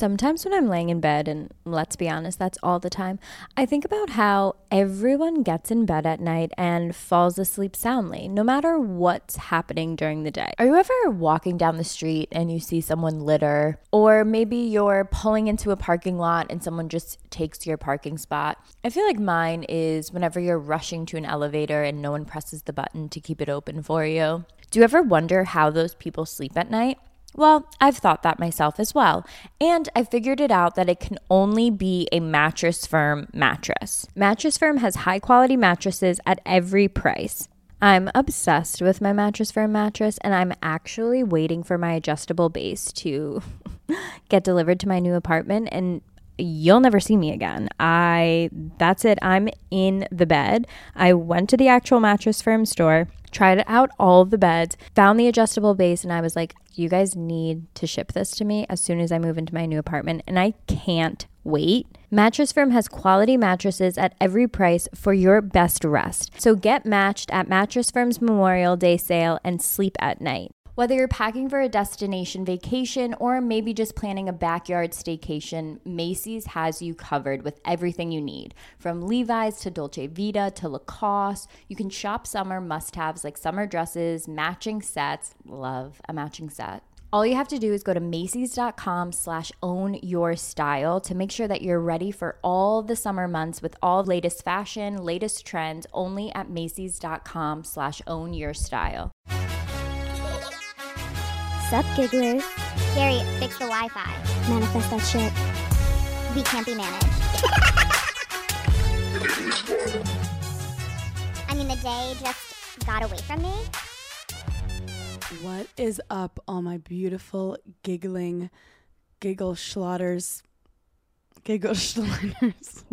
Sometimes when I'm laying in bed, and let's be honest, that's all the time, I think about how everyone gets in bed at night and falls asleep soundly, no matter what's happening during the day. Are you ever walking down the street and you see someone litter? Or maybe you're pulling into a parking lot and someone just takes your parking spot? I feel like mine is whenever you're rushing to an elevator and no one presses the button to keep it open for you. Do you ever wonder how those people sleep at night? Well, I've thought that myself as well, and I figured it out that it can only be a Mattress Firm mattress. Mattress Firm has high quality mattresses at every price. I'm obsessed with my Mattress Firm mattress, and I'm actually waiting for my adjustable base to get delivered to my new apartment and you'll never see me again. I that's it. I'm in the bed. I went to the actual mattress firm store, tried out all the beds, found the adjustable base and I was like, you guys need to ship this to me as soon as I move into my new apartment and I can't wait. Mattress Firm has quality mattresses at every price for your best rest. So get matched at Mattress Firm's Memorial Day sale and sleep at night. Whether you're packing for a destination vacation or maybe just planning a backyard staycation, Macy's has you covered with everything you need. From Levi's to Dolce Vita to Lacoste, you can shop summer must haves like summer dresses, matching sets. Love a matching set. All you have to do is go to Macy's.com slash own your style to make sure that you're ready for all the summer months with all latest fashion, latest trends, only at Macy's.com slash own your style. Sup, gigglers? Gary, fix the Wi-Fi. Manifest that shit. We can't be managed. I mean, the day just got away from me. What is up, all my beautiful, giggling, giggle schlatters? Giggle schlatters.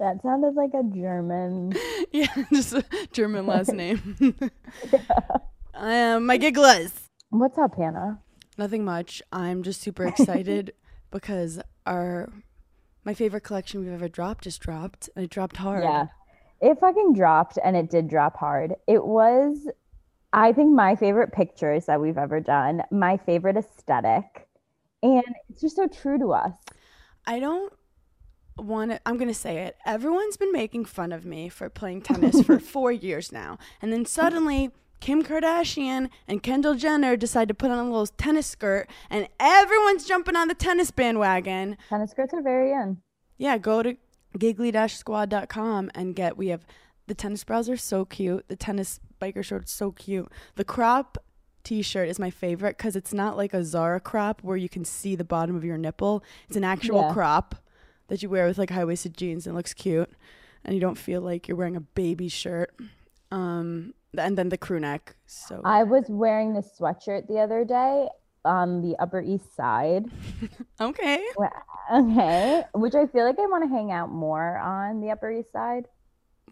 That sounded like a German. yeah, just a German last name. I am my gigglers. What's up, Hannah? Nothing much. I'm just super excited because our my favorite collection we've ever dropped just dropped, and it dropped hard. Yeah. It fucking dropped and it did drop hard. It was, I think, my favorite pictures that we've ever done, my favorite aesthetic. And it's just so true to us. I don't want to. I'm gonna say it. Everyone's been making fun of me for playing tennis for four years now, and then suddenly. Kim Kardashian and Kendall Jenner decide to put on a little tennis skirt, and everyone's jumping on the tennis bandwagon. Tennis skirts are very in. Yeah, go to giggly-squad.com and get. We have the tennis bras are so cute. The tennis biker shorts so cute. The crop t-shirt is my favorite because it's not like a Zara crop where you can see the bottom of your nipple. It's an actual Yeah. crop that you wear with like high-waisted jeans and it looks cute, and you don't feel like you're wearing a baby shirt. Um, and then the crew neck. So I was wearing this sweatshirt the other day on the Upper East Side. okay. Okay. Which I feel like I want to hang out more on the Upper East Side.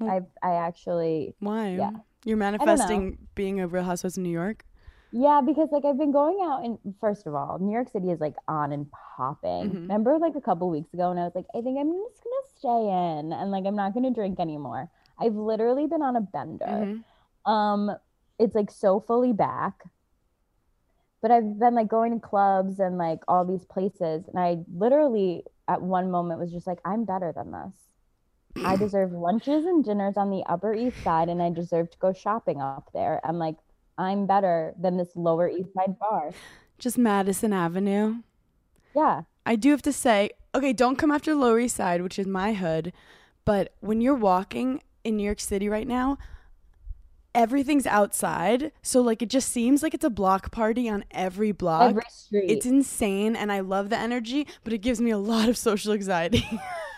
Well- I I actually Why? Yeah. You're manifesting being a Real Housewives of New York. Yeah, because like I've been going out and first of all, New York City is like on and popping. Mhm. Remember like a couple weeks ago and I was like, I think I'm just gonna stay in and like I'm not gonna drink anymore. I've literally been on a bender. Mhm. Um, it's like so fully back. But I've been like going to clubs and like all these places, and I literally at one moment was just like, I'm better than this. I deserve lunches and dinners on the Upper East Side, and I deserve to go shopping up there. I'm like, I'm better than this Lower East Side bar. Just Madison Avenue. Yeah. I do have to say, okay, don't come after Lower East Side, which is my hood, but when you're walking in New York City right now, everything's outside. So like it just seems like it's a block party on every block. Every street. it's insane and I love the energy, but it gives me a lot of social anxiety.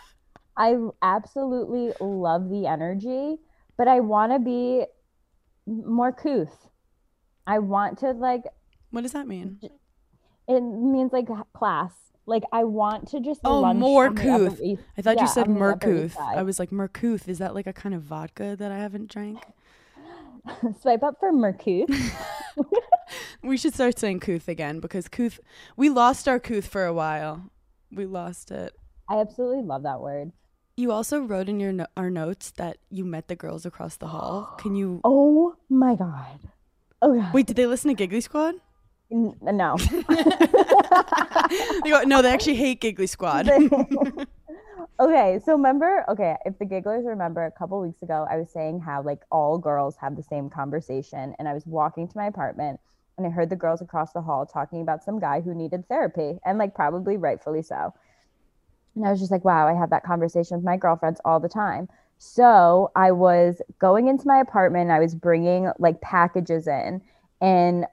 I absolutely love the energy, but I want to be more couth. I want to like what does that mean? it means like class. Like I want to just Oh, more couth. I thought yeah, you said on the Upper East Mercouth. I was like, Mercouth, is that like a kind of vodka that I haven't drank? Swipe up for Mercouth. We should start saying Couth again because Couth, we lost our Couth for a while. We lost it. I absolutely love that word. You also wrote in your no- our notes that you met the girls across the hall. Can you Oh my god. Oh god. wait? Did they listen to Giggly Squad? N- no. They go, no, they actually hate Giggly Squad. Okay, so remember, okay, if the gigglers remember a couple weeks ago, I was saying how like all girls have the same conversation, and I was walking to my apartment and I heard the girls across the hall talking about some guy who needed therapy, and like probably rightfully so. And I was just like, wow, I have that conversation with my girlfriends all the time. So I was going into my apartment, I was bringing like packages in, and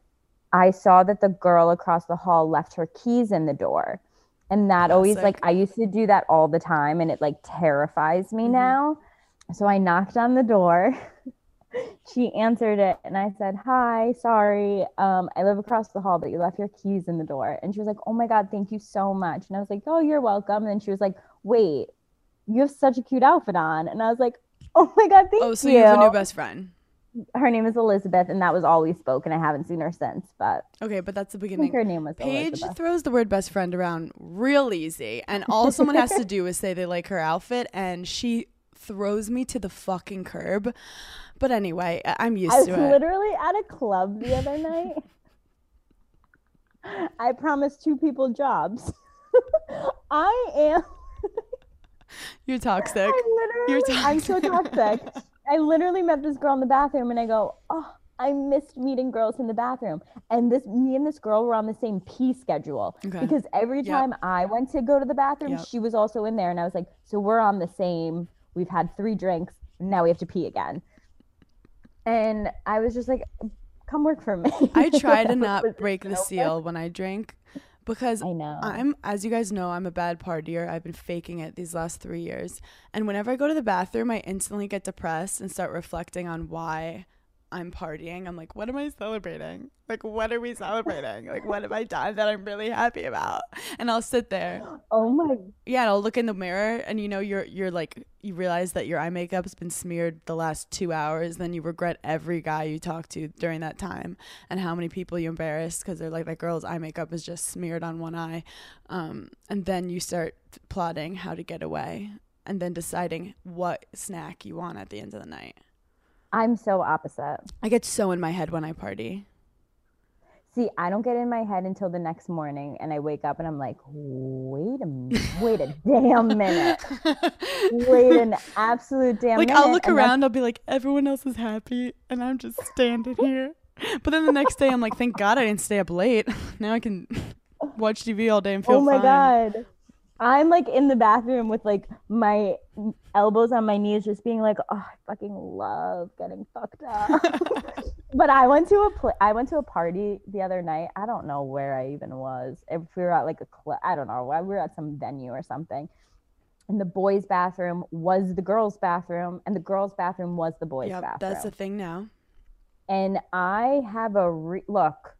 I saw that the girl across the hall left her keys in the door. And that always like I used to do that all the time and it like terrifies me Mhm. now. So I knocked on the door. she answered it and I said, "Hi, sorry. Um I live across the hall, but you left your keys in the door." And she was like, "Oh my god, thank you so much." And I was like, "Oh, you're welcome." And then she was like, "Wait, you have such a cute outfit on." And I was like, "Oh my god, thank you Oh, so you." you have a new best friend. Her name is Elizabeth, and that was all we spoke, and I haven't seen her since. But Okay, but that's the I think beginning. her name was Paige Elizabeth. throws the word best friend around real easy, and all someone has to do is say they like her outfit, and she throws me to the fucking curb. But anyway, I'm used to it. I was literally at a club the other night. I promised two people jobs. I am. You're toxic. I'm literally, You're I'm so toxic. I literally met this girl in the bathroom, and I go, "Oh, I missed meeting girls in the bathroom." And this, me and this girl were on the same pee schedule Okay. because every Yep. time I went to go to the bathroom, Yep. she was also in there, and I was like, "So we're on the same. We've had three drinks. Now we have to pee again." And I was just like, "Come work for me." I try to not break the seal when I drink because I know. I'm, as you guys know, I'm a bad partier. I've been faking it these last three years. And whenever I go to the bathroom, I instantly get depressed and start reflecting on why I'm partying. I'm like, what am I celebrating? Like, what are we celebrating? Like, what have I done that I'm really happy about? And I'll sit there. oh my Yeah, and I'll look in the mirror and you know you're you're like you realize that your eye makeup's been smeared the last 2 hours then you regret every guy you talked to during that time and how many people you embarrassed cuz they're like that girl's eye makeup is just smeared on one eye. Um and then you start plotting how to get away and then deciding what snack you want at the end of the night. I'm so opposite. I get so in my head when I party. See, I don't get in my head until the next morning, and I wake up and I'm like, wait a minute, wait a damn minute, wait an absolute damn minute. like minute. I'll look around, I'll be like, everyone else is happy, and I'm just standing here. But then the next day, I'm like, thank God I didn't stay up late. Now I can watch TV all day and feel fine. Oh my fine. god, I'm like in the bathroom with like my elbows on my knees, just being like, oh, I fucking love getting fucked up. but I went to a pl- I went to a party the other night. I don't know where I even was. If we were at like a club, I don't know. Why we were at some venue or something. And the boys' bathroom was the girls' bathroom, and the girls' bathroom was the boys' Yep, bathroom. that's the thing now. and I have a re- look.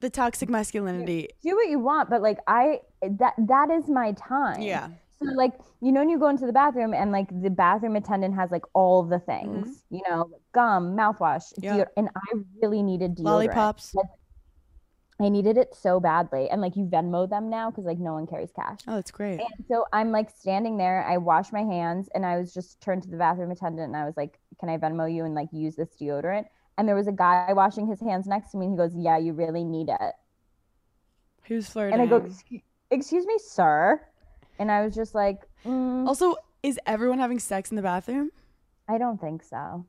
The toxic masculinity. Do what you want, but like I that that is my time. Yeah. So like you know when you go into the bathroom and like the bathroom attendant has like all the things, you know, gum, mouthwash, Mm-hmm. Yeah. and I really needed deodorant. Lollipops. Like, I needed it so badly, and like you Venmo them now because like no one carries cash. Oh, that's great. And so I'm like standing there. I wash my hands, and I was just turned to the bathroom attendant, and I was like, "Can I Venmo you and like use this deodorant?" And there was a guy washing his hands next to me, and he goes, "Yeah, you really need it." Who's flirting? And I go, "Excuse me, sir," and I was just like, mm, also, is everyone having sex in the bathroom? "I don't think so,"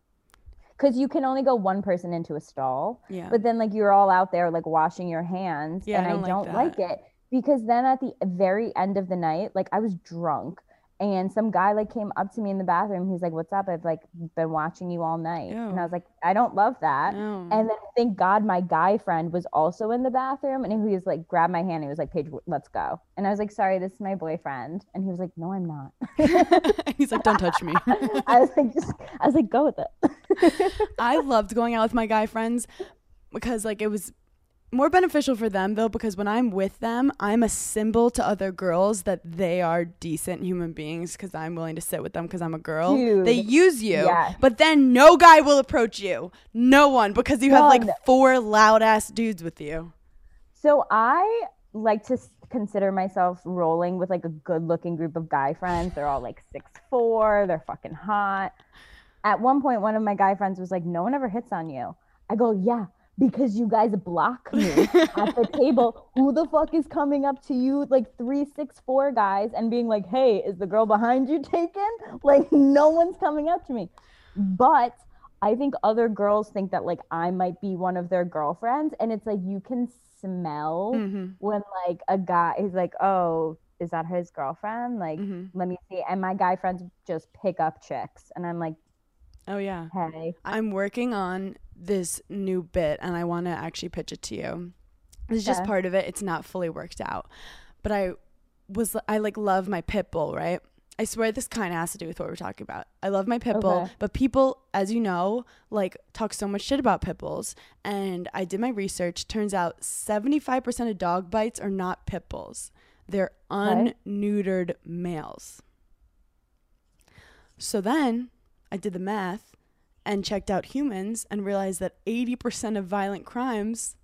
because you can only go one person into a stall. Yeah. But then like you're all out there like washing your hands, Yeah, and I don't like don't like, that. it because then at the very end of the night, like I was drunk. And some guy like came up to me in the bathroom. He's like, "What's up? I've like been watching you all night." And I was like, "I don't love that." no. And then thank God my guy friend was also in the bathroom and he was like, grabbed my hand. He was like, Paige, let's go. And I was like, sorry, this is my boyfriend. And he was like, no, I'm not. He's like, don't touch me. I was like, just, I was like, go with it. I loved going out with my guy friends because like it was more beneficial for them though because when I'm with them, I'm a symbol to other girls that they are decent human beings because I'm willing to sit with them because I'm a girl. they use you, yes. but then no guy will approach you. No one because you have like four loud ass dudes with you. So I like to consider myself rolling with like a good looking group of guy friends. They're all like six four. They're fucking hot. At one point, one of my guy friends was like, no one ever hits on you. I go, yeah, because you guys block me at the table. Who the fuck is coming up to you like three, six, four guys and being like, hey, is the girl behind you taken? Like, no one's coming up to me. But I think other girls think that like I might be one of their girlfriends. And it's like you can smell Mhm. when like a guy is like, oh, is that his girlfriend? Like, Mhm. let me see. And my guy friends just pick up chicks. And I'm like, Oh yeah. hey. I'm working on this new bit and I want to actually pitch it to you. It's just part of it. It's not fully worked out. But I was I like love my pit bull, right? I swear this kind of has to do with what we're talking about. I love my pit bull, Okay. but people, as you know, like talk so much shit about pit bulls. And I did my research. Turns out 75% of dog bites are not pit bulls. They're unneutered males. So then I did the math and checked out humans and realized that 80% of violent crimes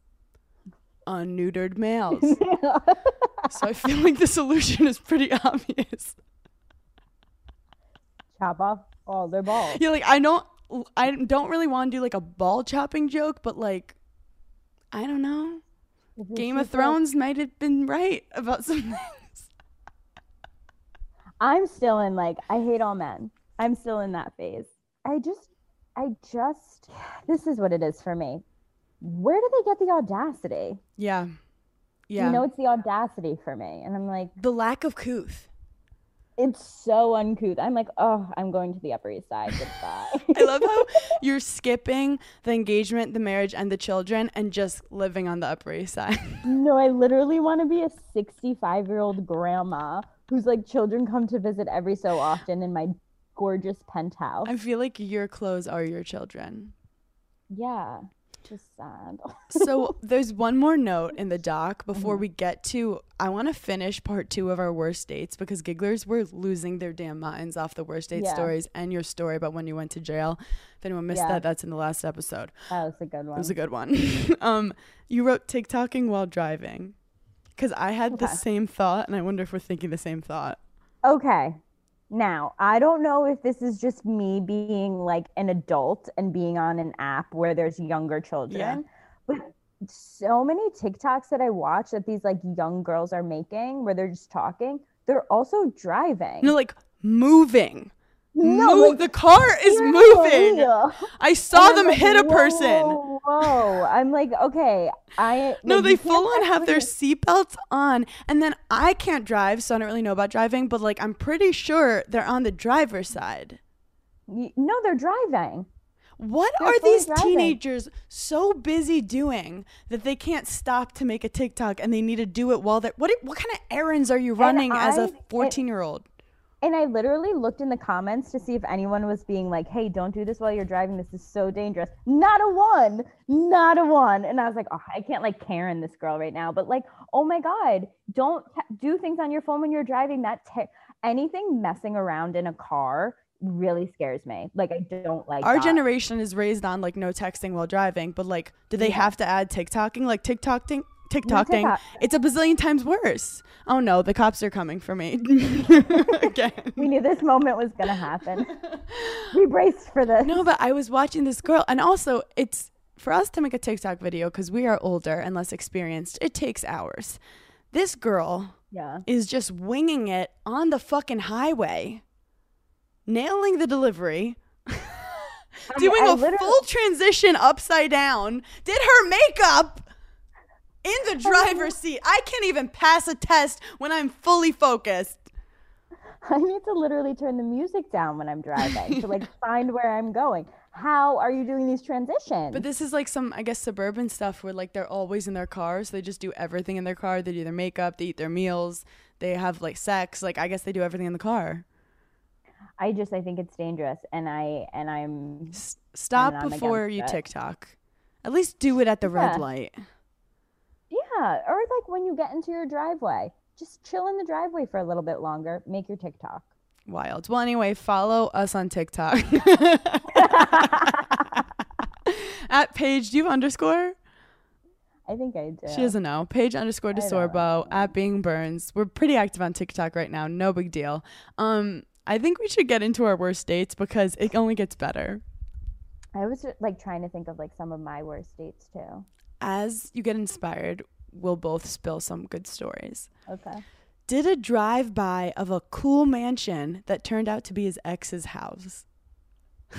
unneutered males. so I feel like the solution is pretty obvious. Chop off all their balls. Yeah, like I don't I don't really want to do like a ball chopping joke, but like I don't know. Game of Thrones might have been right about some things. I'm still in like I hate all men. I'm still in that phase. I just I just this is what it is for me. Where do they get the audacity? Yeah. Yeah. You know it's the audacity for me. And I'm like, the lack of couth. it's so uncouth. I'm like, oh, I'm going to the Upper East Side. Goodbye. I love how you're skipping the engagement, the marriage, and the children and just living on the Upper East Side. no, I literally want to be a 65 year old grandma whose like children come to visit every so often and my gorgeous penthouse. I feel like your clothes are your children. yeah, just sad. So there's one more note in the doc before Mm-hmm. we get to. I want to finish part two of our worst dates because gigglers were losing their damn minds off the worst date Yeah. stories and your story about when you went to jail. If anyone missed Yeah. that, that's in the last episode. that was a good one. It was a good one. um, you wrote TikToking while driving because I had the same thought, and I wonder if we're thinking the same thought. Okay. Now, I don't know if this is just me being like an adult and being on an app where there's younger children, but so many TikToks that I watch that these like young girls are making where they're just talking, they're also driving. No, like moving. No, Move- like, the car is moving. I saw them like, hit a person. Whoa, whoa. I'm like, okay, I No, like, they full on have their seatbelts on. And then I can't drive, so I don't really know about driving, but like I'm pretty sure they're on the driver's side. No, they're driving. What They're are these driving. teenagers so busy doing that they can't stop to make a TikTok and they need to do it while they're what what kind of errands are you running as a 14 year old? And I literally looked in the comments to see if anyone was being like, hey, don't do this while you're driving. This is so dangerous. Not a one. Not a one. And I was like, oh, I can't like Karen this girl right now. But like, oh my God, don't do things on your phone when you're driving. That te- anything messing around in a car really scares me. Like, I don't like Our that. generation is raised on like no texting while driving, but like do they Yeah. have to add TikToking? Like TikToking TikTok. it's a bazillion times worse. Oh no, the cops are coming for me again. We knew this moment was going to happen. we braced for this. No, but I was watching this girl, and also it's for us to make a TikTok video because we are older and less experienced. It takes hours. This girl Yeah. is just winging it on the fucking highway, nailing the delivery, doing I a full transition upside down, did her makeup in the driver's seat. I can't even pass a test when I'm fully focused. I need to literally turn the music down when I'm driving to like find where I'm going. How are you doing these transitions? But this is like some, I guess, suburban stuff where like they're always in their cars. They just do everything in their car. They do their makeup, they eat their meals, they have like sex. Like I guess they do everything in the car. I just I think it's dangerous, and I and I'm S- stop I'm before you it. TikTok. At least do it at the red light. Yeah, or like when you get into your driveway, just chill in the driveway for a little bit longer. Make your TikTok. Wild. Well, anyway, follow us on TikTok at Paige. Do you underscore? I think I do. She doesn't know. Paige underscore DeSorbo at Beingbernz. We're pretty active on TikTok right now. No big deal. Um, I think we should get into our worst dates because it only gets better. I was like trying to think of like some of my worst dates too. As you get inspired, we'll both spill some good stories. Okay. Did a drive by of a cool mansion that turned out to be his ex's house.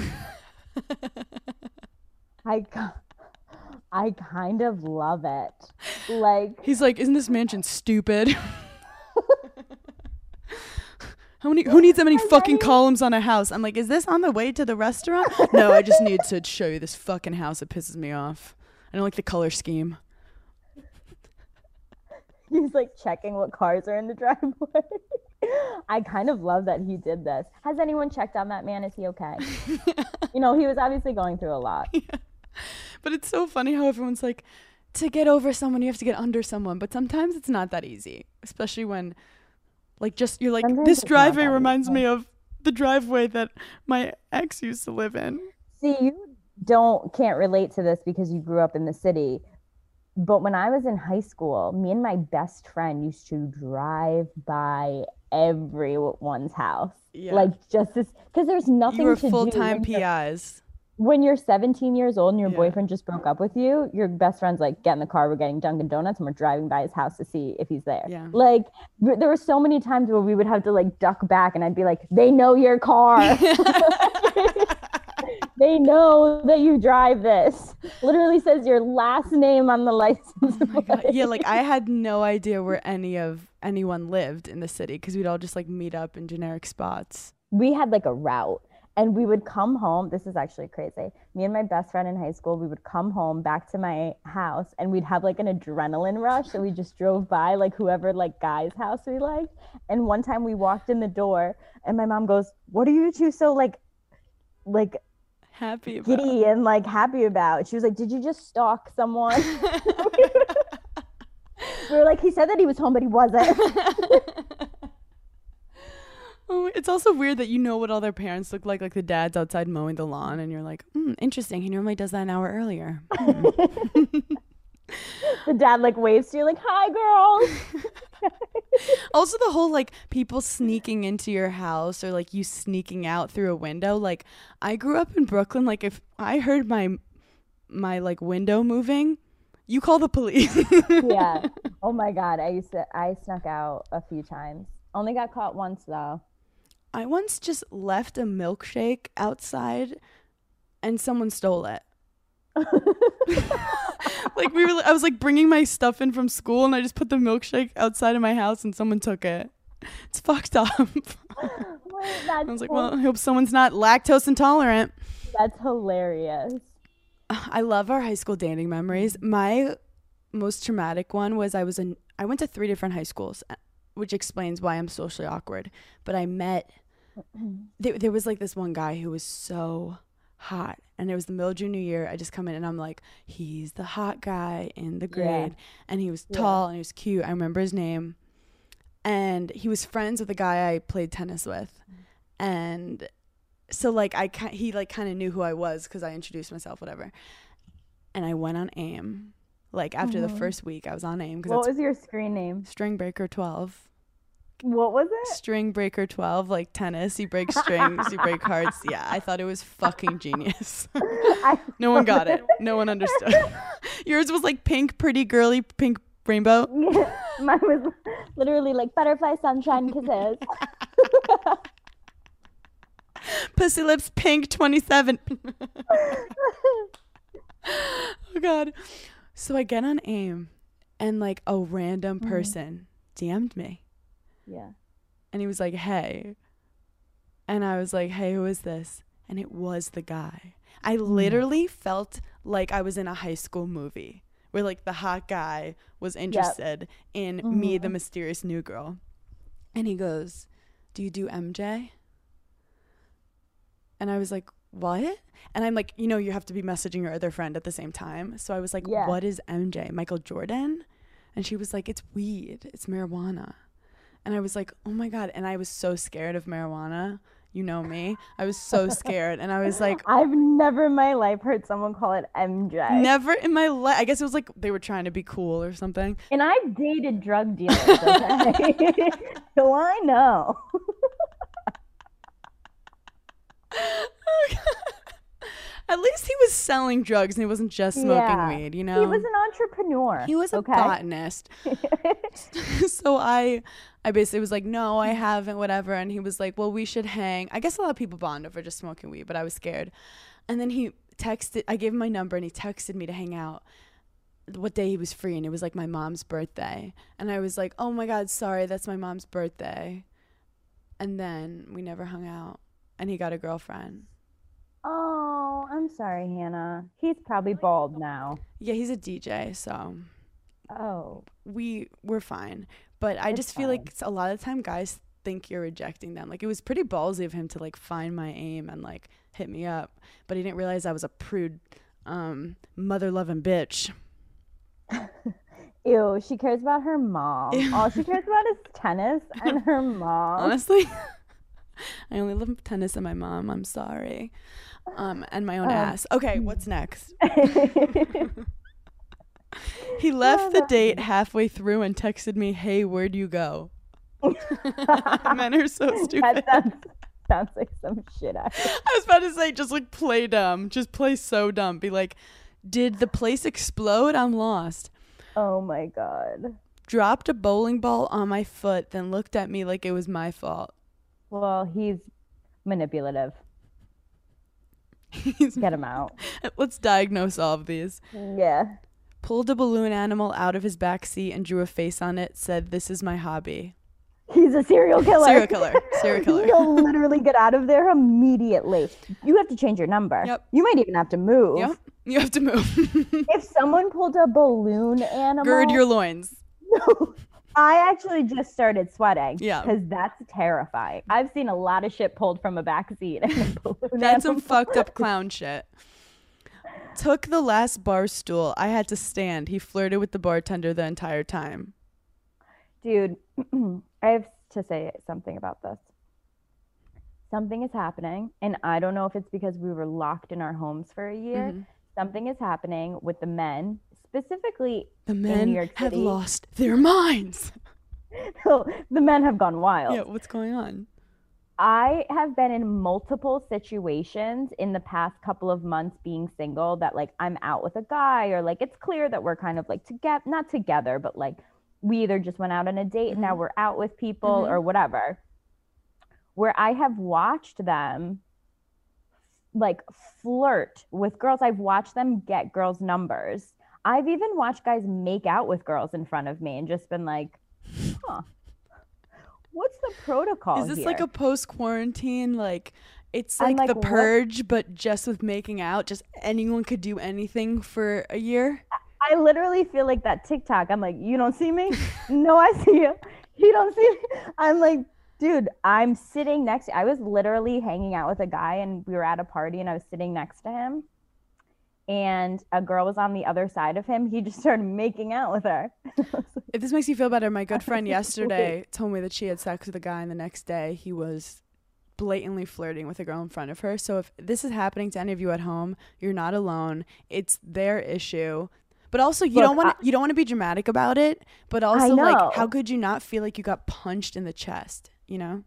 I I kind of love it. Like He's like, "Isn't this mansion stupid?" How many, who needs that many fucking columns on a house? I'm like, is this on the way to the restaurant? no, I just need to show you this fucking house. It pisses me off. I don't like the color scheme. He's like checking what cars are in the driveway. I kind of love that he did this. Has anyone checked on that man? Is he okay? you know, he was obviously going through a lot. Yeah. But it's so funny how everyone's like, to get over someone, you have to get under someone. But sometimes it's not that easy, especially when, like, just you're like, Sometimes this driveway reminds me of the driveway that my ex used to live in. See, you don't can't relate to this because you grew up in the city. But when I was in high school, me and my best friend used to drive by everyone's house. Yeah. Like just this because there's nothing you were to full-time you're- PIs. when you're 17 years old and your Yeah. boyfriend just broke up with you, your best friend's like, get in the car, we're getting Dunkin' Donuts, and we're driving by his house to see if he's there. Yeah. Like, there were so many times where we would have to like duck back, and I'd be like, they know your car. they know that you drive this. Literally says your last name on the license. Oh. Yeah, like I had no idea where any of anyone lived in the city because we'd all just like meet up in generic spots. we had like a route and we would come home this is actually crazy me and my best friend in high school we would come home back to my house and we'd have like an adrenaline rush so we just drove by like whoever like guy's house we liked and one time we walked in the door and my mom goes what are you two so like like Happy about. giddy and like happy about she was like did you just stalk someone we were like he said that he was home but he wasn't Oh, it's also weird that you know what all their parents look like, like the dad's outside mowing the lawn, and you're like, mm, interesting. He normally does that an hour earlier. the dad like waves to you like hi girls also, the whole like people sneaking into your house or like you sneaking out through a window. Like, I grew up in Brooklyn. Like, if I heard my my like window moving, you call the police. yeah. Oh my god, I used to I snuck out a few times. Only got caught once though. I once just left a milkshake outside and someone stole it. like we were I was like bringing my stuff in from school and I just put the milkshake outside of my house and someone took it. It's fucked up. Wait, I was like, well, I hope someone's not lactose intolerant. that's hilarious. I love our high school dating memories. My most traumatic one was I was in I went to three different high schools, uh, which explains why I'm socially awkward. But I met there, there was like this one guy who was so hot. And it was the middle of junior year. I just come in and i'm like he's the hot guy in the Yeah. grade. And he was Yeah. tall and he was cute. I remember his name. And he was friends with the guy i played tennis with. And so like i he like kind of knew who i was because i introduced myself whatever. And i went on aim like after the Mhm. first week i was on aim because What was your screen name? string breaker 12 What was it? string breaker 12 like tennis you break strings you break hearts. Yeah i thought it was fucking genius. No one got it. No one understood. Yours was like pink pretty girly pink rainbow. Mine was literally like butterfly sunshine kisses. pussy lips pink 27 oh god. So i get on aim and like a random mm-hmm. person dm'd me yeah. and he was like hey. And i was like hey who is this? And it was the guy. I mm. literally felt like i was in a high school movie where like the hot guy was interested in me the mm-hmm. mysterious new girl. And he goes do you do mj and i was like what? And i'm like you know you have to be messaging your other friend at the same time. So i was like Yeah. what is mj michael jordan? And she was like it's weed. It's marijuana and I was like, oh my God. And I was so scared of marijuana. You know me. I was so scared. And I was like, I've never in my life heard someone call it MJ. never in my life. I guess it was like they were trying to be cool or something. And I've dated drug dealers, okay? so I know. At least he was selling drugs and he wasn't just smoking Yeah. weed, you know? He was an entrepreneur. He was a okay? botanist. so I I basically was like, "No, I haven't, whatever." And he was like, "Well, we should hang." I guess a lot of people bond over just smoking weed, but I was scared. And then he texted I gave him my number and he texted me to hang out what day he was free and it was like my mom's birthday. And I was like, "Oh my god, sorry, that's my mom's birthday." And then we never hung out and he got a girlfriend. Oh, I'm sorry, Hannah. He's probably bald now. Yeah, he's a DJ, so Oh, we we're fine. But I It's just feel like a lot of the time guys think you're rejecting them. Like it was pretty ballsy of him to like find my aim and like hit me up, but he didn't realize I was a prude um mother loving bitch. ew. She cares about her mom. Ew. All she cares about is tennis and her mom. Honestly, I only love tennis and my mom. I'm sorry. Um and my own Um, ass. Okay, what's next? He left the date halfway through and texted me, "Hey, where'd you go?" Men are so stupid. that sounds, sounds like some shit. I I was about to say, just like play dumb. Just play so dumb. Be like, did the place explode? I'm lost. Oh my god. Dropped a bowling ball on my foot, then looked at me like it was my fault. Well, he's manipulative. He's- Get him out. Let's diagnose all of these. Yeah. Pulled a balloon animal out of his back seat and drew a face on it. Said, "This is my hobby." He's a serial killer. Serial killer. Serial killer. You'll literally get out of there immediately. You have to change your number. Yep. You might even have to move. Yep. You have to move. If someone pulled a balloon animal, Gird your loins. I actually just started sweating. Yeah. Because that's terrifying. I've seen a lot of shit pulled from a back seat. And a balloon That's some fucked up clown shit. Took the last bar stool. I had to stand. He flirted with the bartender the entire time. Dude, I have to say something about this. Something is happening, and I don't know if it's because we were locked in our homes for a year. Mhm. Something is happening with the men, specifically The men have lost their minds. the men have gone wild. Yeah, what's going on? I have been in multiple situations in the past couple of months being single that like I'm out with a guy or like it's clear that we're kind of like together, not together, but like we either just went out on a date and now Mhm. we're out with people Mhm. or whatever. Where I have watched them like flirt with girls. I've watched them get girls' numbers. I've even watched guys make out with girls in front of me and just been like, huh. What's the protocol? Is this like a post quarantine? Like, it's I'm like, the like, what- purge, but just with making out. Just anyone could do anything for a year. I literally feel like that TikTok. I'm like, you don't see me? no, I see you. You don't see me. I'm like, dude, I'm sitting next. I was literally hanging out with a guy, and we were at a party, and I was sitting next to him, and a girl was on the other side of him. He just started making out with her. If this makes you feel better, my good friend yesterday told me that she had sex with a guy, and the next day he was blatantly flirting with a girl in front of her. So if this is happening to any of you at home, you're not alone. It's their issue. But also, you Look, don't want you don't want to be dramatic about it. But also, like, how could you not feel like you got punched in the chest? You know?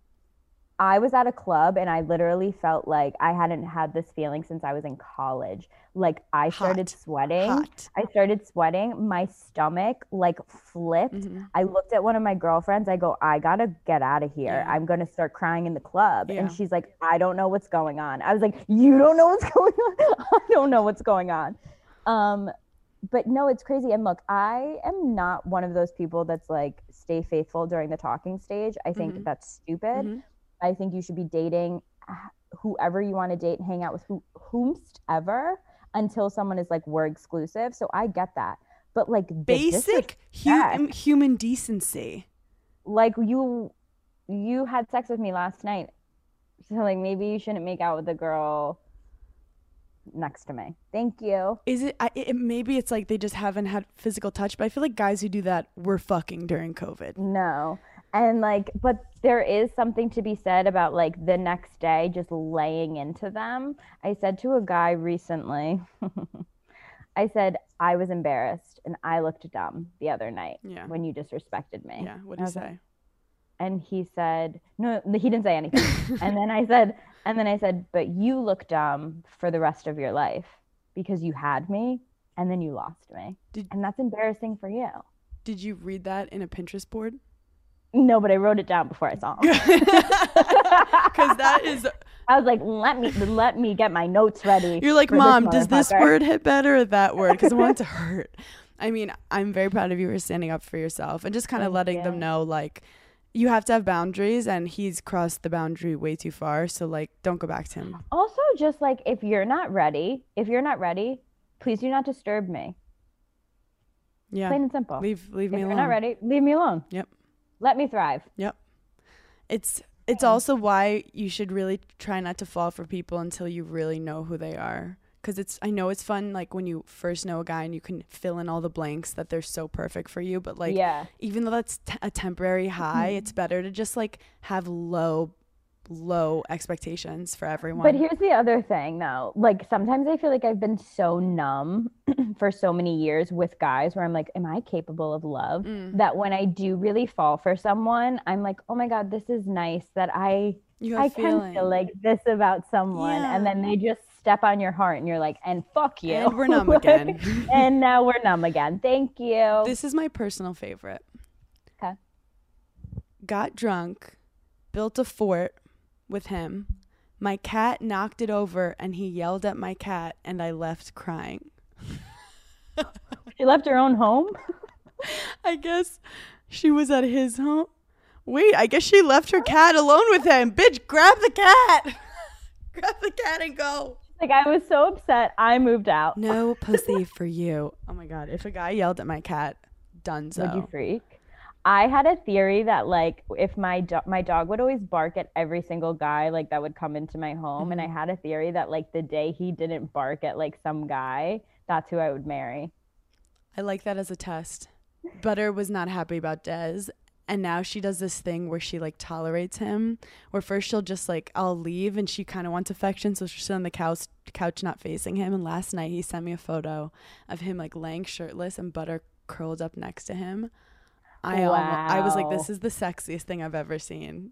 I was at a club and I literally felt like I hadn't had this feeling since I was in college. Like I started Hot. sweating. Hot. I started sweating. My stomach like flipped. Mhm. I looked at one of my girlfriends. I go, I gotta get out of here. Yeah. I'm gonna start crying in the club. Yeah. And she's like, I don't know what's going on. I was like, You don't know what's going on? I don't know what's going on. Um, but no, it's crazy. And look, I am not one of those people that's like stay faithful during the talking stage. I think Mhm. that's stupid. Mhm. I think you should be dating whoever you want to date, and hang out with who until someone is like we're exclusive. So I get that. But like Basic hu- human decency. like you you had sex with me last night. So like maybe you shouldn't make out with a girl next to me. Thank you. Is it, I, it? Maybe it's like they just haven't had physical touch. But I feel like guys who do that were fucking during COVID. No. And like but there is something to be said about like the next day just laying into them. I said to a guy recently I said I was embarrassed and I looked dumb the other night Yeah. when you disrespected me. Yeah. What do you say? and he said no he didn't say anything and then i said And then I said, But you look dumb for the rest of your life because you had me and then you lost me. Did- and that's embarrassing for you. Did you read that in a Pinterest board? No, but I wrote it down before I saw him. Because that is, I was like, let me let me get my notes ready. you're like, for this Mom, does this word hit better or that word? Because I want it to hurt. I mean, I'm very proud of you for standing up for yourself and just kind of letting them know, like, you have to have boundaries, and he's crossed the boundary way too far. So, like, don't go back to him. Also, just like if you're not ready, if you're not ready, please do not disturb me. Yeah. Plain and simple. Leave, leave if me alone. If you're not ready, leave me alone. Yep. Let me thrive. Yep. It's it's also why you should really try not to fall for people until you really know who they are. Cause it's I know it's fun like when you first know a guy and you can fill in all the blanks that they're so perfect for you. But like yeah. even though that's t- a temporary high, mm-hmm. it's better to just like have low low expectations for everyone. But here's the other thing though. Like sometimes I feel like I've been so numb for so many years with guys where I'm like, am I capable of love? Mm. That when I do really fall for someone, I'm like, oh my God, this is nice that I I can feel like this about someone. And then they just step on your heart and you're like, and fuck you. and we're numb again. and now we're numb again. Thank you. this is my personal favorite. 'Kay. Got drunk, built a fort with him. My cat knocked it over and he yelled at my cat and I left crying. she left her own home. I guess she was at his home. Wait, I guess she left her cat alone with him. Bitch, grab the cat. grab the cat and go. Like I was so upset, I moved out. No pussy for you. Oh my god, if a guy yelled at my cat, dunzo. Would you freak? I had a theory that like if my do- my dog would always bark at every single guy like that would come into my home, and I mm-hmm. had a theory that like the day he didn't bark at like some guy, that's who I would marry. I like that as a test. Butter was not happy about Des. And now she does this thing where she like tolerates him. Where first she'll just like, I'll leave and she kind of wants affection. So she'll sit on the couch, couch not facing him. And last night he sent me a photo of him like laying shirtless and Butter curled up next to him. I, almo- I was like, this is the sexiest thing I've ever seen.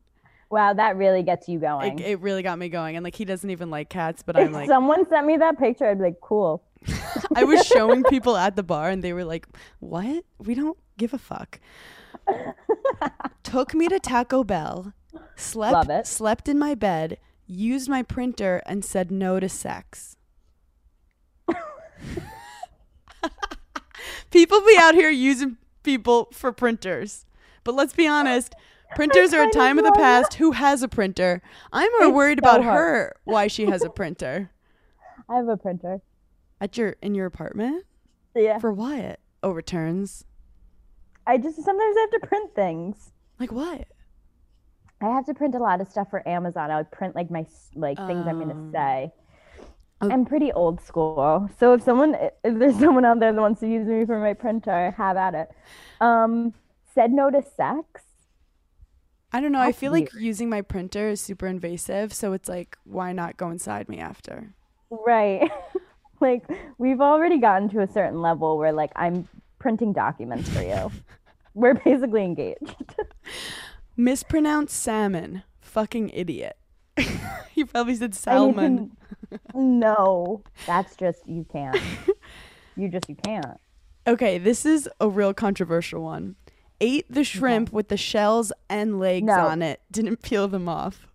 Wow, that really gets you going. It, it really got me going. And like, he doesn't even like cats, but I'm if like, someone sent me that picture, I'd be like, cool. I was showing people at the bar and they were like, What? We don't give a fuck. Took me to Taco Bell, slept slept in my bed, used my printer and said no to sex. people be out here using people for printers. But let's be honest, printers are a time of the past. Who has a printer? I'm more It's worried so about hard. her why she has a printer. I have a printer. At your in your apartment? Yeah. For what? Oh, returns. I just sometimes I have to print things. Like what? I have to print a lot of stuff for Amazon. I would print like my like things I'm Um, gonna say. Oh. I'm pretty old school, so if someone if there's someone out there that wants to use me for my printer, have at it. Um, said no to sex. I don't know. I That's feel like using my printer is super invasive, so it's like, why not go inside me after? Right. like we've already gotten to a certain level where like I'm printing documents for you. We're basically engaged. Mispronounced salmon. Fucking idiot. you probably said I salmon. No, that's just you can't. You just you can't. Okay, this is a real controversial one. Ate the shrimp with the shells and legs No. on it. Didn't peel them off.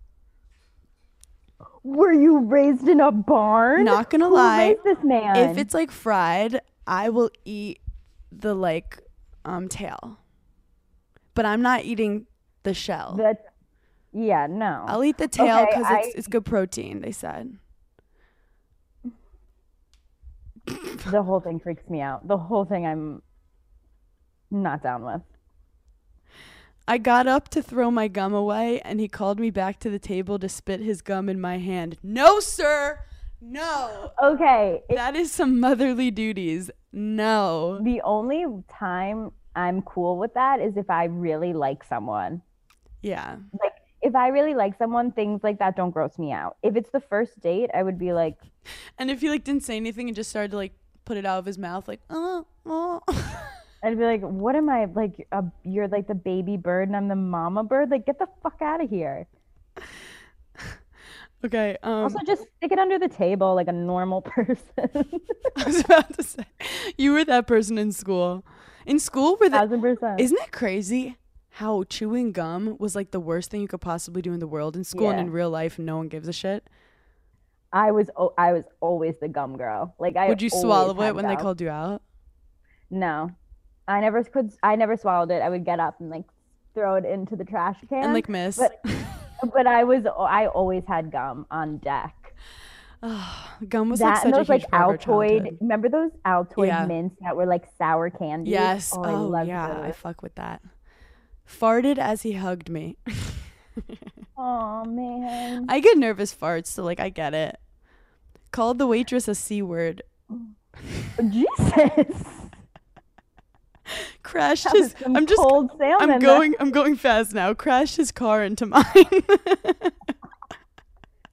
Were you raised in a barn? Not gonna Who lie. this man? If it's like fried, I will eat the like um tail. But I'm not eating the shell. that, yeah, no. I'll eat the tail Okay, because it's, I- it's good protein. They said. The whole thing freaks me out. The whole thing I'm not down with. I got up to throw my gum away, and he called me back to the table to spit his gum in my hand. No, sir. No. Okay, That is some motherly duties. No. the only time I'm cool with that is if I really like someone. Yeah. Like if I really like someone, things like that don't gross me out. If it's the first date, I would be like, And if he like didn't say anything and just started to like put it out of his mouth, like, oh, oh. I'd be like, what am I like? A, you're like the baby bird and I'm the mama bird. Like, get the fuck out of here. Okay. Um, Also, just stick it under the table like a normal person. I was about to say, you were that person in school. In school, were the, Thousand percent. isn't it crazy how chewing gum was like the worst thing you could possibly do in the world in school and in real life, no one gives a shit? I was o- I was always the gum girl. Like I Would you swallow it when they called you out? No, I never could. I never swallowed it. I would get up and like throw it into the trash can. And like, miss. but but I was I always had gum on deck. gum was that like such and a those huge like part of our Altoid. childhood. Remember those Altoid Yeah. mints that were like sour candy? Yes. Oh, Oh, I loved yeah. I fuck with that. Farted as he hugged me. Oh man. I get nervous farts, so like I get it. Called the waitress a c word. Jesus. Crashed his. I'm just. I'm going. I'm going fast now. Crashed his car into mine.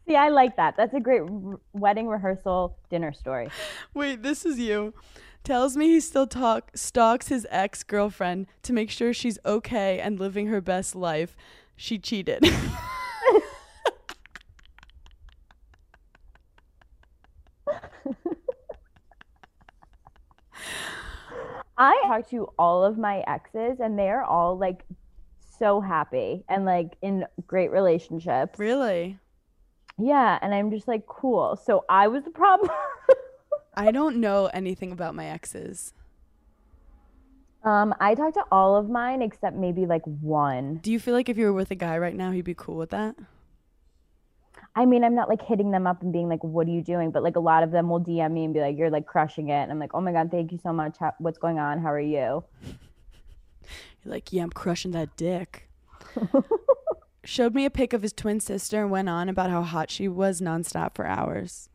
See, I like that. That's a great r- wedding rehearsal dinner story. Wait, this is you. Tells me he still talk stalks his ex girlfriend to make sure she's okay and living her best life. She cheated. I talk to all of my exes, and they're all like so happy and like in great relationships. really? Yeah, and I'm just like, cool. So I was the problem. I don't know anything about my exes. um, I talked to all of mine except maybe like one. Do you feel like if you were with a guy right now, he'd be cool with that? I mean, I'm not like hitting them up and being like, "What are you doing?" But like a lot of them will DM me and be like, "You're like crushing it," and I'm like, "Oh my god, thank you so much. How, what's going on? How are you?" You're like, yeah, I'm crushing that dick. Showed me a pic of his twin sister and went on about how hot she was nonstop for hours.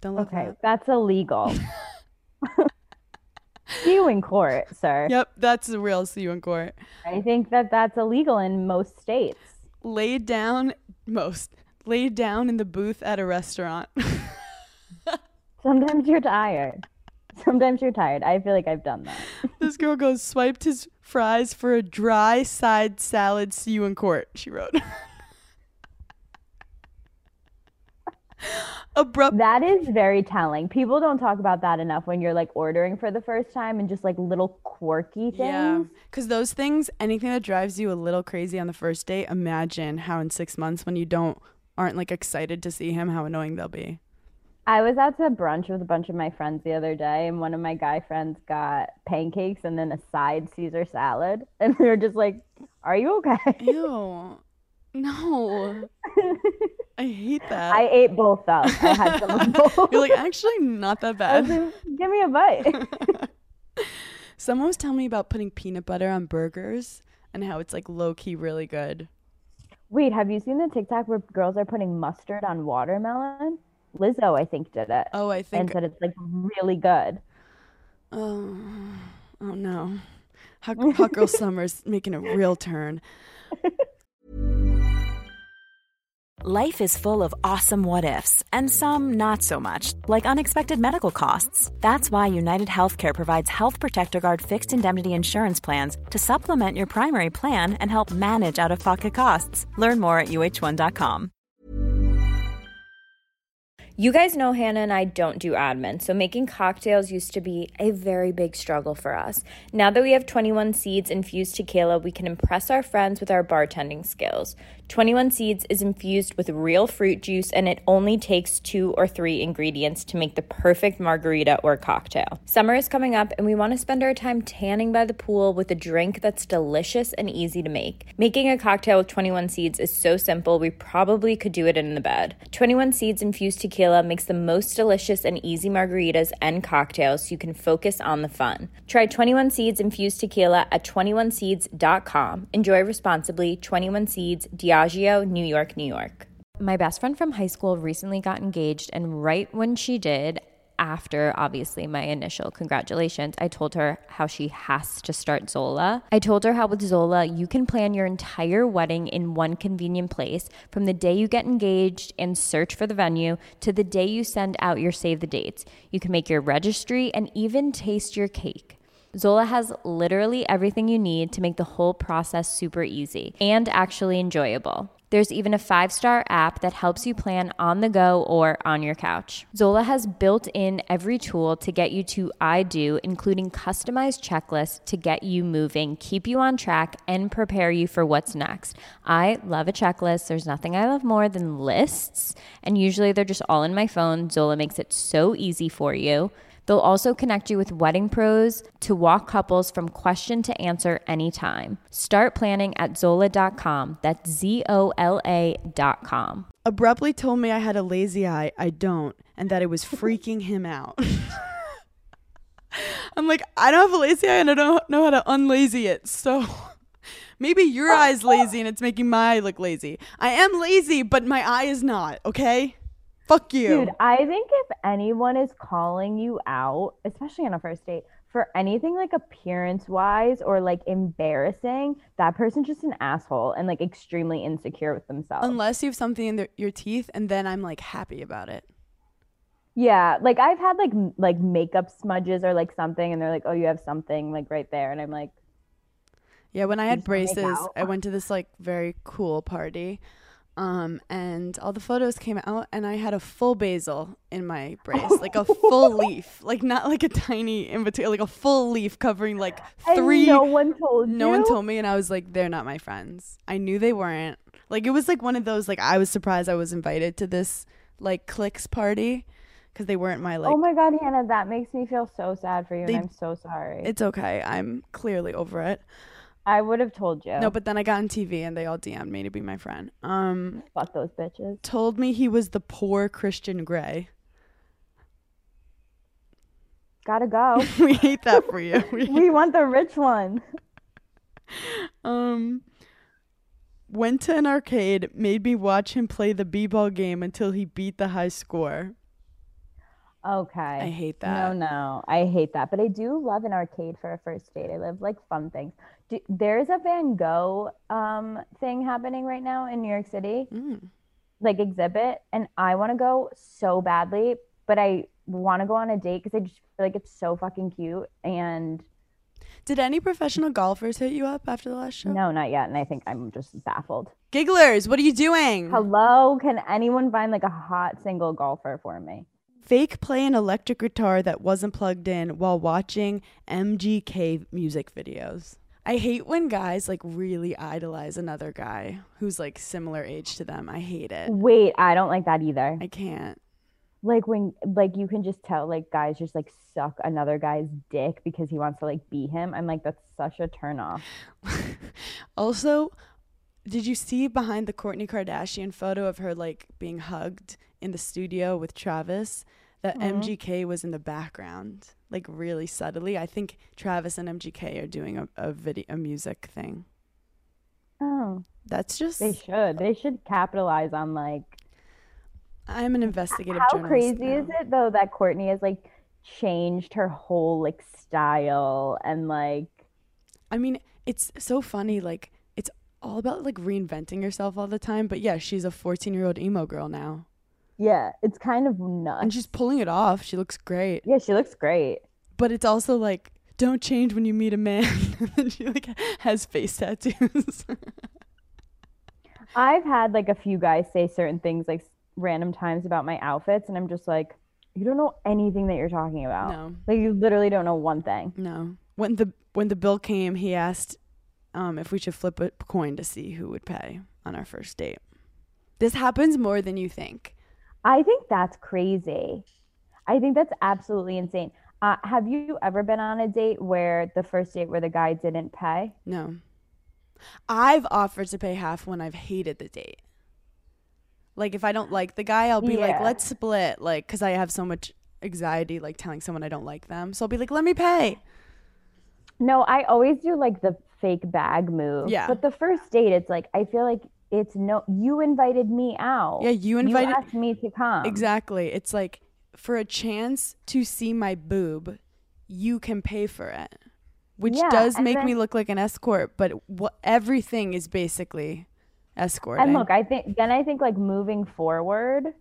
Don't love Okay, that. that's illegal. See you in court, sir. Yep, that's the real see you in court. I think that that's illegal in most states. Laid down, most laid down in the booth at a restaurant. Sometimes you're tired. Sometimes you're tired. I feel like I've done that. this girl goes swiped his fries for a dry side salad. See you in court. She wrote. Abrupt. That is very telling. People don't talk about that enough when you're like ordering for the first time and just like little quirky things. Yeah, because those things, anything that drives you a little crazy on the first date, imagine how in six months when you don't aren't like excited to see him, how annoying they'll be. I was out to brunch with a bunch of my friends the other day, and one of my guy friends got pancakes and then a side Caesar salad. And we were just like, Are you okay? Ew, no, I hate that. I ate both though. I had some of both. You're like actually not that bad. like, Give me a bite. Someone was telling me about putting peanut butter on burgers and how it's like low key really good. Wait, have you seen the TikTok where girls are putting mustard on watermelon? Lizzo, I think, did it. Oh, I think. and said it's like really good. Oh, oh no. Hot, hot girl summer's making a real turn. Life is full of awesome what ifs, and some not so much, like unexpected medical costs. That's why United Healthcare provides Health Protector Guard fixed indemnity insurance plans to supplement your primary plan and help manage out of pocket costs. Learn more at uh1.com. You guys know Hannah and I don't do admin, so making cocktails used to be a very big struggle for us. Now that we have 21 Seeds infused tequila, we can impress our friends with our bartending skills. 21 Seeds is infused with real fruit juice and it only takes two or three ingredients to make the perfect margarita or cocktail. Summer is coming up and we want to spend our time tanning by the pool with a drink that's delicious and easy to make. Making a cocktail with 21 Seeds is so simple, we probably could do it in the bed. 21 Seeds infused tequila makes the most delicious and easy margaritas and cocktails so you can focus on the fun. Try 21 Seeds infused tequila at 21seeds.com. Enjoy responsibly. 21 Seeds, New York, New York. My best friend from high school recently got engaged, and right when she did, after obviously my initial congratulations, I told her how she has to start Zola. I told her how with Zola, you can plan your entire wedding in one convenient place from the day you get engaged and search for the venue to the day you send out your save the dates. You can make your registry and even taste your cake. Zola has literally everything you need to make the whole process super easy and actually enjoyable. There's even a five star app that helps you plan on the go or on your couch. Zola has built in every tool to get you to I do, including customized checklists to get you moving, keep you on track, and prepare you for what's next. I love a checklist. There's nothing I love more than lists, and usually they're just all in my phone. Zola makes it so easy for you. They'll also connect you with wedding pros to walk couples from question to answer anytime. Start planning at Zola.com. That's Z O L A.com. Abruptly told me I had a lazy eye. I don't, and that it was freaking him out. I'm like, I don't have a lazy eye and I don't know how to unlazy it. So maybe your eye's lazy and it's making my eye look lazy. I am lazy, but my eye is not, okay? Fuck you. Dude, I think if anyone is calling you out, especially on a first date, for anything like appearance wise or like embarrassing, that person's just an asshole and like extremely insecure with themselves. Unless you have something in their, your teeth, and then I'm like happy about it. yeah, like I've had like m- like makeup smudges or like something, and they're like, "Oh, you have something like right there," and I'm like, Yeah, when I had just wanna make braces. I went to this like very cool party. Um, and all the photos came out and I had a full basil in my brace, like a full leaf, like not like a tiny in between, like a full leaf covering like and three. no one told no you. one told me, and I was like, they're not my friends. I knew they weren't. Like it was like one of those like I was surprised I was invited to this like clicks party because they weren't my like. oh my god, Hannah, that makes me feel so sad for you, They- and I'm so sorry. it's okay. I'm clearly over it. I would have told you. No, but then I got on TV and they all DM'd me to be my friend. Um, fuck those bitches. told me he was the poor Christian Grey. Gotta go. we hate that for you. We- we want the rich one. um, went to an arcade, made me watch him play the b-ball game until he beat the high score. Okay. I hate that. No, no, I hate that. But I do love an arcade for a first date. I love like fun things. Do, there's a Van Gogh um thing happening right now in New York City, Mm. like exhibit, and I want to go so badly, but I want to go on a date because I just feel like it's so fucking cute. And Did any professional golfers hit you up after the last show? no, not yet. And I think I'm just baffled. Gigglers, what are you doing? Hello, can anyone find like a hot single golfer for me? Fake play an electric guitar that wasn't plugged in while watching MGK music videos. I hate when guys like really idolize another guy who's like similar age to them. I hate it. Wait, I don't like that either. I can't. like when like you can just tell like guys just like suck another guy's dick because he wants to like be him. I'm like that's such a turn off. Also, did you see behind the Kourtney Kardashian photo of her like being hugged in the studio with Travis that mm-hmm. MGK was in the background, like really subtly? I think Travis and MGK are doing a, a video a music thing. Oh, That's just they should. They should capitalize on like I'm an investigative how journalist. crazy now. is it though that Kourtney has like changed her whole like style and like I mean, it's so funny. Like, it's all about like reinventing yourself all the time. But yeah, she's a 14 year old emo girl now, yeah, it's kind of nuts. and she's pulling it off. She looks great. yeah, she looks great. But it's also like, don't change when you meet a man. and she like has face tattoos. I've had like a few guys say certain things like random times about my outfits and I'm just like you don't know anything that you're talking about. no, Like you literally don't know one thing. no. When the when the bill came, he asked um, if we should flip a coin to see who would pay on our first date. This happens more than you think. I think that's crazy. I think that's absolutely insane. Uh, have you ever been on a date where the first date where the guy didn't pay? No. I've offered to pay half when I've hated the date. Like if I don't like the guy, I'll be like, "Let's split." Like cuz I have so much anxiety like telling someone I don't like them. So I'll be like, "Let me pay." No, I always do like the fake bag move. Yeah. But the first date, it's like I feel like it's no. You invited me out. Yeah, you invited You asked me to come. Exactly. It's like for a chance to see my boob, you can pay for it. Which Yeah, does make me look like an escort, but what everything is basically escorting. And look, I think then I think like moving forward,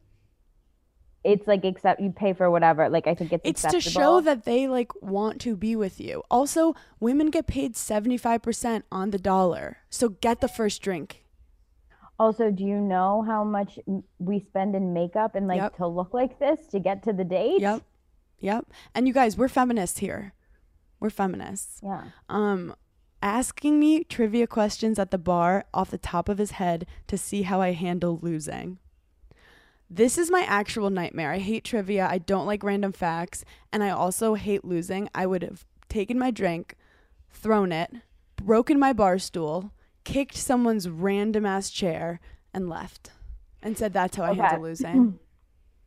it's like except you pay for whatever. Like I think it's it's to show that they like want to be with you. Also, women get paid 75% on the dollar. So get the first drink. Also, do you know how much we spend in makeup and like Yep. to look like this to get to the date? Yep. Yep. And you guys, we're feminists here. We're feminists. Yeah. Um asking me trivia questions at the bar off the top of his head to see how I handle losing. This is my actual nightmare. I hate trivia. I don't like random facts, and I also hate losing. I would have taken my drink, thrown it, broken my bar stool, kicked someone's random ass chair, and left. And said that's how I Okay. handle losing.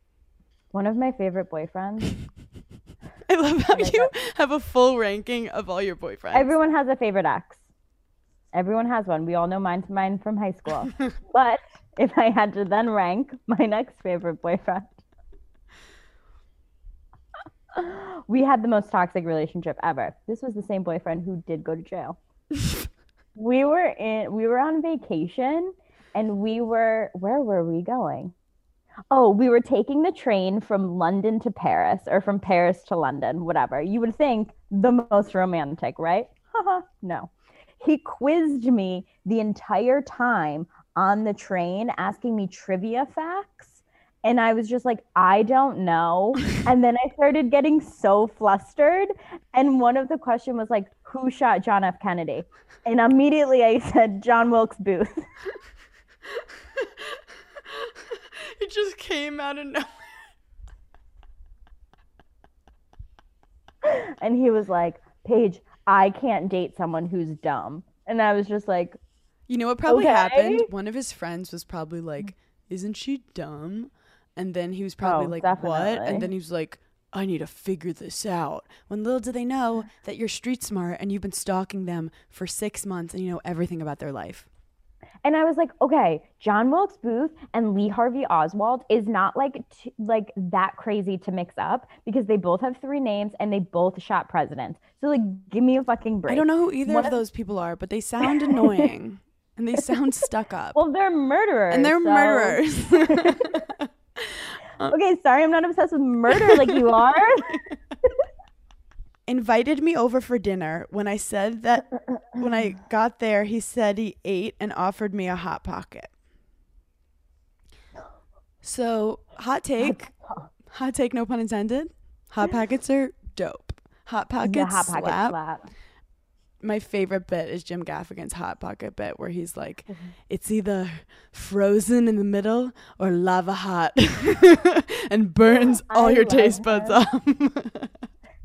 One of my favorite boyfriends. I love how like you have a full ranking of all your boyfriends. Everyone has a favorite ex. Everyone has one. We all know mine mine from high school. but if I had to then rank my next favorite boyfriend, we had the most toxic relationship ever. This was the same boyfriend who did go to jail. We were in we were on vacation and we were where were we going? Oh, we were taking the train from London to Paris or from Paris to London, whatever. You would think the most romantic, right? No. He quizzed me the entire time on the train, asking me trivia facts. And I was just like, I don't know. and then I started getting so flustered. And one of the question was like, who shot John F. Kennedy? And immediately I said, John Wilkes Booth. it just came out of nowhere. And he was like, Paige, I can't date someone who's dumb. And I was just like, You know what probably Okay. happened? One of his friends was probably like, "Isn't she dumb?" And then he was probably Oh, like, "What?" And then he was like, "I need to figure this out." When little do they know that you're street smart and you've been stalking them for six months and you know everything about their life. and I was like, okay, John Wilkes Booth and Lee Harvey Oswald is not like t- like that crazy to mix up because they both have three names and they both shot presidents. So like, give me a fucking break. I don't know who either of of- those people are, but they sound annoying and they sound stuck up. Well, they're murderers. and they're so- murderers. Um, okay, sorry, I'm not obsessed with murder like you are. invited me over for dinner. When I said that, when I got there, he said he ate and offered me a hot pocket. So, hot take, hot take, no pun intended. Hot pockets are dope. Hot pockets the hot pocket slap. slap. My favorite bit is Jim Gaffigan's hot pocket bit, where he's like, Mm-hmm. "It's either frozen in the middle or lava hot, and burns all I your taste buds him. off."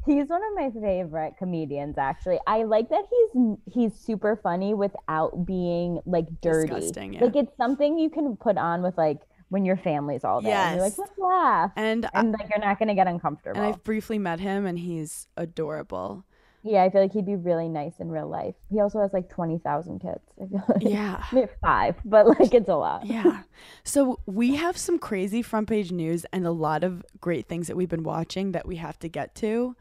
He's one of my favorite comedians, actually. I like that he's he's super funny without being like dirty. Disgusting, yeah. Like it's something you can put on with like when your family's all there. And you're like, Yes. let's laugh. and I- And like you're not gonna get uncomfortable. and I've briefly met him, and he's adorable. Yeah, I feel like he'd be really nice in real life. He also has like twenty thousand kids. I feel like Yeah. maybe five, but like it's a lot. Yeah. So we have some crazy front page news and a lot of great things that we've been watching that we have to get to.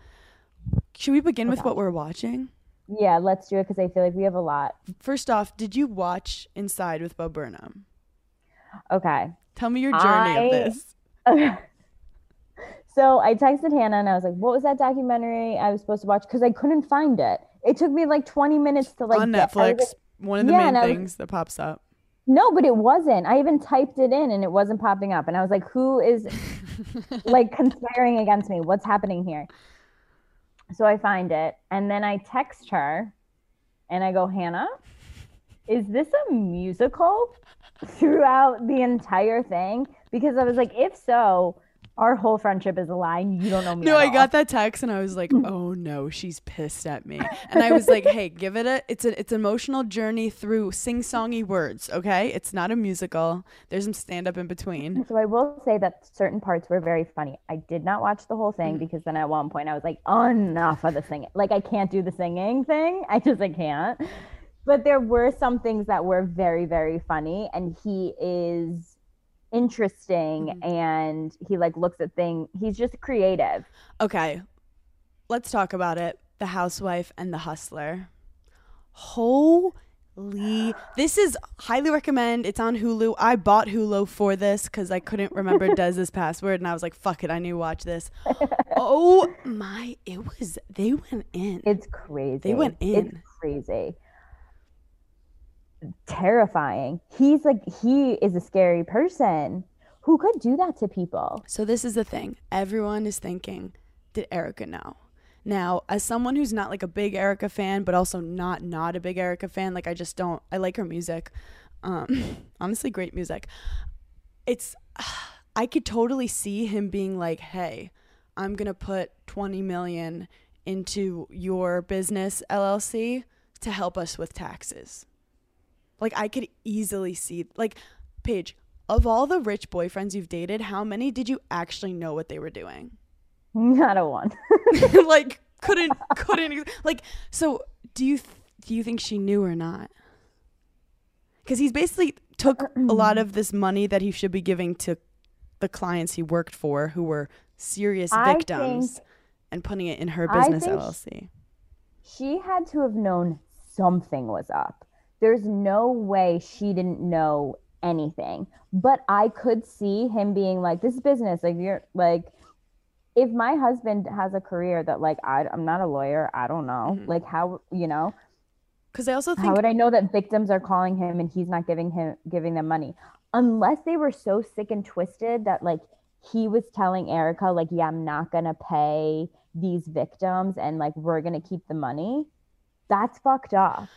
Should we begin with Okay. what we're watching? Yeah, let's do it because I feel like we have a lot. First off, did you watch Inside with Bo Burnham? Okay. Tell me your journey I- of this. so I texted Hannah and I was like, "What was that documentary I was supposed to watch?" Because I couldn't find it. It took me like 20 minutes to like On get- Netflix, like, one of the Yeah, main I was- things that pops up. no, but it wasn't. I even typed it in and it wasn't popping up. And I was like, "Who is like conspiring against me? What's happening here?" So I find it and then I text her and I go, "Hannah, is this a musical throughout the entire thing?" Because I was like, "If so." Our whole friendship is a lie. You don't know me. No, I all." got that text and I was like, "Oh no, she's pissed at me." And I was like, "Hey, give it a it's a it's an emotional journey through sing-songy words, okay? It's not a musical. There's some stand-up in between." So I will say that certain parts were very funny. I did not watch the whole Mm. thing because then at one point I was like, enough of the singing. Like I can't do the singing thing. I just I can't. But there were some things that were very very funny, and he is interesting Mm-hmm. and he like looks at things. He's just creative. Okay, let's talk about it. The housewife and the hustler. Holy, this is highly recommend. It's on Hulu. I bought Hulu for this because I couldn't remember Des's password, and I was like, "Fuck it, I need to watch this." oh my, it was. They went in. It's crazy. They went It's in. crazy. Terrifying. He's like he is a scary person. Who could do that to people? So this is the thing. Everyone is thinking, did Erika know? Now, as someone who's not like a big Erika fan, but also not not a big Erika fan, like I just don't I like her music. Um honestly great music. It's I could totally see him being like, "Hey, I'm going to put 20 million into your business LLC to help us with taxes." Like I could easily see like Paige, of all the rich boyfriends you've dated, how many did you actually know what they were doing? Not a one. like couldn't couldn't like so do you th- do you think she knew or not? Cuz he's basically took a lot of this money that he should be giving to the clients he worked for who were serious victims think- and putting it in her business LLC. she had to have known something was up. There's no way she didn't know anything. But I could see him being like, "This is business. Like you're like." If my husband has a career that like I, I'm not a lawyer, I don't know. Mhm. Like how you know Cuz I also think. how would I know that victims are calling him and he's not giving him giving them money? Unless they were so sick and twisted that like he was telling Erika like, "Yeah, I'm not going to pay these victims and like we're going to keep the money." That's fucked up.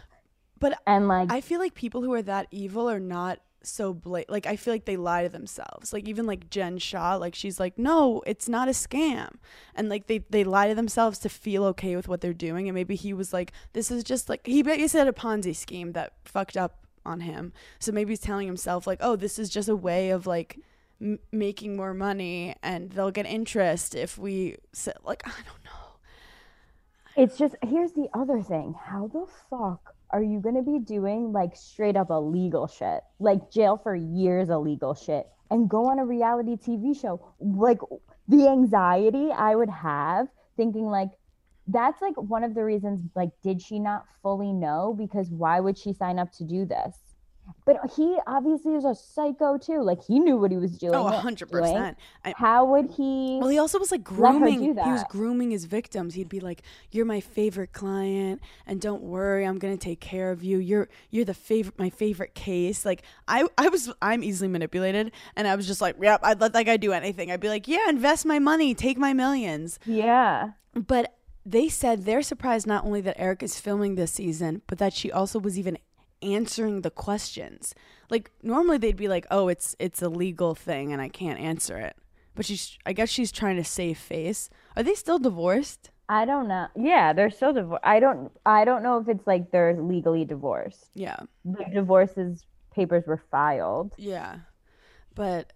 But And like I feel like people who are that evil are not so blat like I feel like they lie to themselves. Like even like Jen Shah, like she's like, no, it's not a scam, and like they they lie to themselves to feel okay with what they're doing. And maybe he was like, this is just like he basically had a Ponzi scheme that fucked up on him. So maybe he's telling himself like, oh, this is just a way of like m- making more money, and they'll get interest if we s- like I don't know. It's just here's the other thing. How the fuck are you gonna be doing like straight up illegal shit? Like jail for years illegal shit and go on a reality TV show. Like the anxiety I would have thinking like that's like one of the reasons like did she not fully know? Because why would she sign up to do this? But he obviously is a psycho too. Like he knew what he was doing. Oh, a hundred percent. How would he Well, he also was like grooming. do He was grooming his victims. He'd be like, "You're my favorite client, and don't worry, I'm gonna take care of you. You're you're the favorite, my favorite case." Like I, I was, I'm easily manipulated, and I was just like, "Yep, I'd let that guy do anything." I'd be like, "Yeah, invest my money, take my millions. Yeah. But they said they're surprised not only that Eric is filming this season, but that she also was even answering the questions. Like normally they'd be like, "Oh, it's it's a legal thing and I can't answer it." But she's I guess she's trying to save face. Are they still divorced? I don't know. Yeah, they're still divorced. I don't. I don't know if it's like they're legally divorced. Yeah. The divorces papers were filed, Yeah. But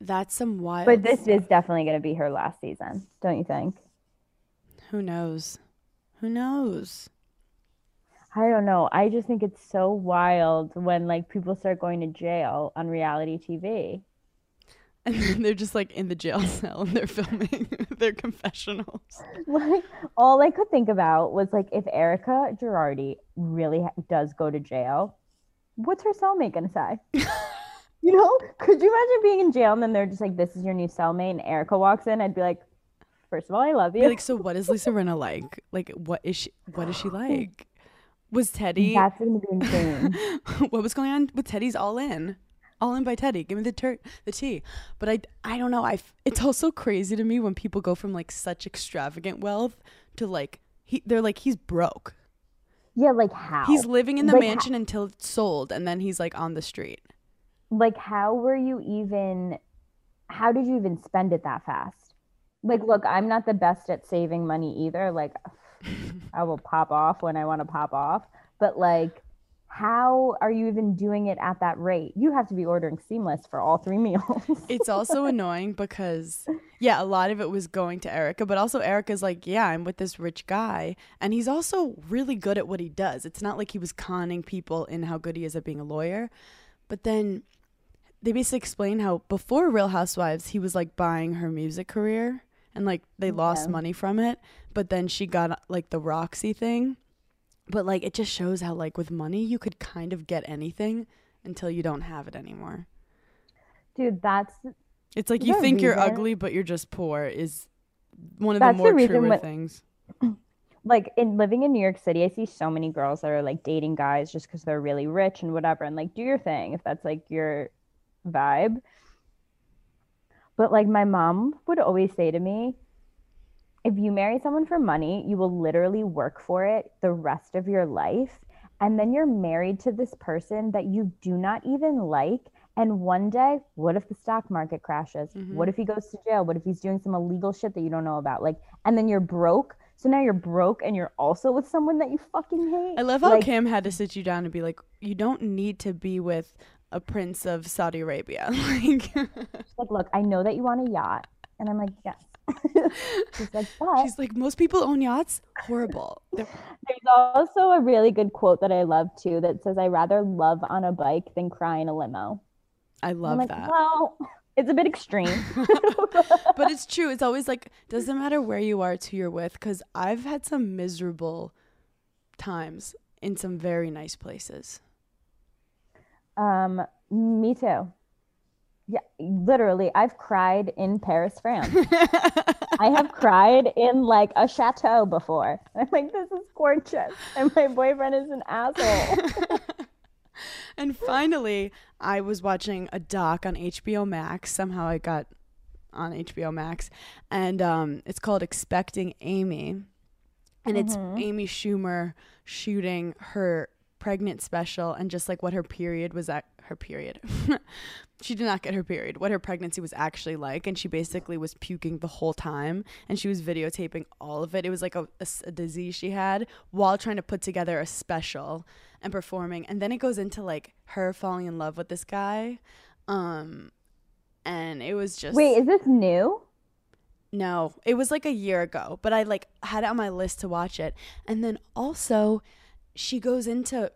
that's some wild but this is definitely going to be her last season, don't you think? who knows. Who knows? I don't know. I just think it's so wild when like people start going to jail on reality TV. And then they're just like in the jail cell and they're filming their confessionals. Like all I could think about was like if Erika Girardi really ha- does go to jail, what's her cellmate going to say? you know, could you imagine being in jail and then they're just like, "This is your new cellmate," and Erika walks in? I'd be like, first of all, I love you." Be like, so what is Lisa Rinna like? Like, what is she? What is she like? Was Teddi? That's gonna be insane. what was going on with Teddi's All In? All in by Teddi. Give me the tur- the tea. But I, I don't know. I. It's also crazy to me when people go from like such extravagant wealth to like he. They're like he's broke. yeah, like how? He's living in the Like, mansion until it's sold, and then he's like on the street. like how were you even? How did you even spend it that fast? Like, look, I'm not the best at saving money either. Like, I will pop off when I want to pop off, but like. How are you even doing it at that rate? You have to be ordering seamless for all three meals. It's also annoying because yeah, a lot of it was going to Erika, but also Erika's like, yeah, I'm with this rich guy, and he's also really good at what he does. It's not like he was conning people in how good he is at being a lawyer. But then they basically explain how before Real Housewives, he was like buying her music career and like they lost Yeah. money from it, but then she got like the Roxie thing. But like it just shows how like with money you could kind of get anything until you don't have it anymore. Dude, that's It's like you think you're ugly, but you're just poor. Is one of That's the the more reason truer when- things. like in living in New York City, I see so many girls that are like dating guys just because they're really rich and whatever, and like do your thing if that's like your vibe. But like my mom would always say to me, if you marry someone for money, you will literally work for it the rest of your life. And then you're married to this person that you do not even like. And one day, what if the stock market crashes? Mm-hmm. What if he goes to jail? What if he's doing some illegal shit that you don't know about? Like, and then you're broke. So now you're broke and you're also with someone that you fucking hate. I love how Like, Kim had to sit you down and be like, you don't need to be with a prince of Saudi Arabia. like, She's like, look, I know that you want a yacht. And I'm like, yes. She's like, but she's like, most people own yachts. Horrible. There's also a really good quote that I love too that says, I rather love on a bike than cry in a limo. I love like, that. well, it's a bit extreme. but it's true. It's always like doesn't matter where you are, it's who you're with. Because I've had some miserable times in some very nice places. Um, me too. Yeah, literally, I've cried in Paris, France. I have cried in like a chateau before. I'm like, this is gorgeous. And my boyfriend is an asshole. And finally, I was watching a doc on HBO Max. Somehow I got on HBO Max, and um, it's called Expecting Amy, and it's Amy Schumer shooting her pregnant special and just like what her period was at her period. she did not get her period. What her pregnancy was actually like, and she basically was puking the whole time, and she was videotaping all of it. It was like a disease she had while trying to put together a special and performing, and then it goes into like her falling in love with this guy, um, and it was just Wait, is this new? no, it was like a year ago, but I like had it on my list to watch it. And then also she goes into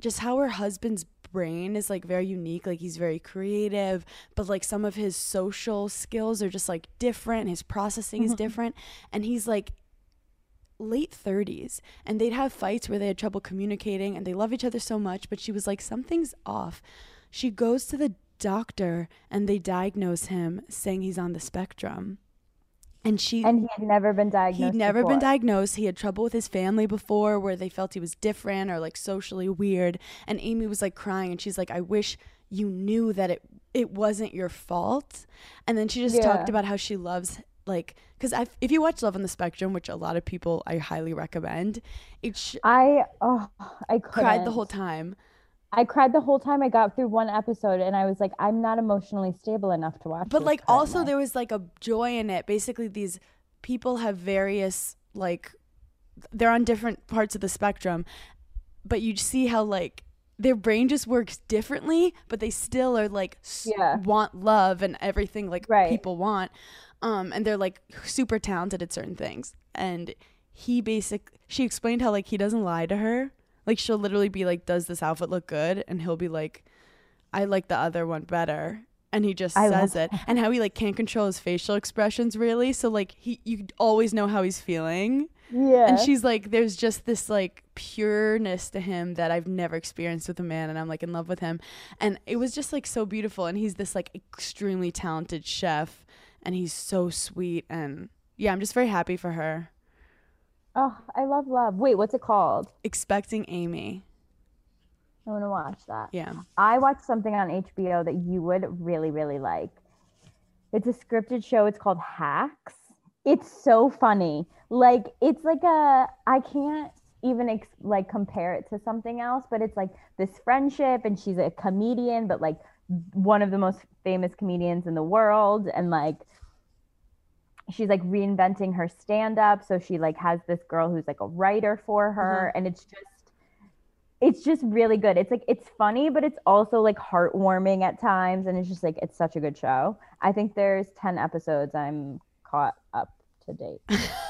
just how her husband's brain is like very unique, like he's very creative, but like some of his social skills are just like different, his processing is mm-hmm. different, and he's like late 30s and they'd have fights where they had trouble communicating and they love each other so much but she was like something's off. She goes to the doctor and they diagnose him saying he's on the spectrum and she And he had never been diagnosed. He'd never been diagnosed. He had trouble with his family before where they felt he was different or like socially weird. And Amy was like crying and she's like, I wish you knew that it it wasn't your fault. And then she just talked about how she loves like because if you watch Love on the Spectrum, which a lot of people I highly recommend, it sh- I oh I cried the whole time. I cried the whole time I got through one episode and I was like, I'm not emotionally stable enough to watch. But like also there was like a joy in it. Basically these people have various like they're on different parts of the spectrum, but you see how like their brain just works differently, but they still are like Yeah. want love and everything like Right. people want. Um and they're like super talented at certain things. And he basic she explained how like he doesn't lie to her. Like she'll literally be like, "Does this outfit look good?" and he'll be like, "I like the other one better." And he just I says it. And how he like can't control his facial expressions really. So like he you always know how he's feeling. yeah. And she's like, there's just this like pureness to him that I've never experienced with a man, and I'm like in love with him. And it was just like so beautiful. And he's this like extremely talented chef, and he's so sweet. And yeah, I'm just very happy for her. Oh, I love love. Wait, what's it called? Expecting Amy. I want to watch that. Yeah. I watched something on HBO that you would really, really like. It's a scripted show. It's called Hacks. It's so funny. Like it's like a I can't even ex- like compare it to something else, but it's like this friendship, and she's a comedian, but like one of the most famous comedians in the world, and like she's like reinventing her stand up. So she like has this girl who's like a writer for her, mm-hmm. and it's just it's just really good. It's like it's funny, but it's also like heartwarming at times, and it's just like it's such a good show. I think there's ten episodes. I'm caught up to date.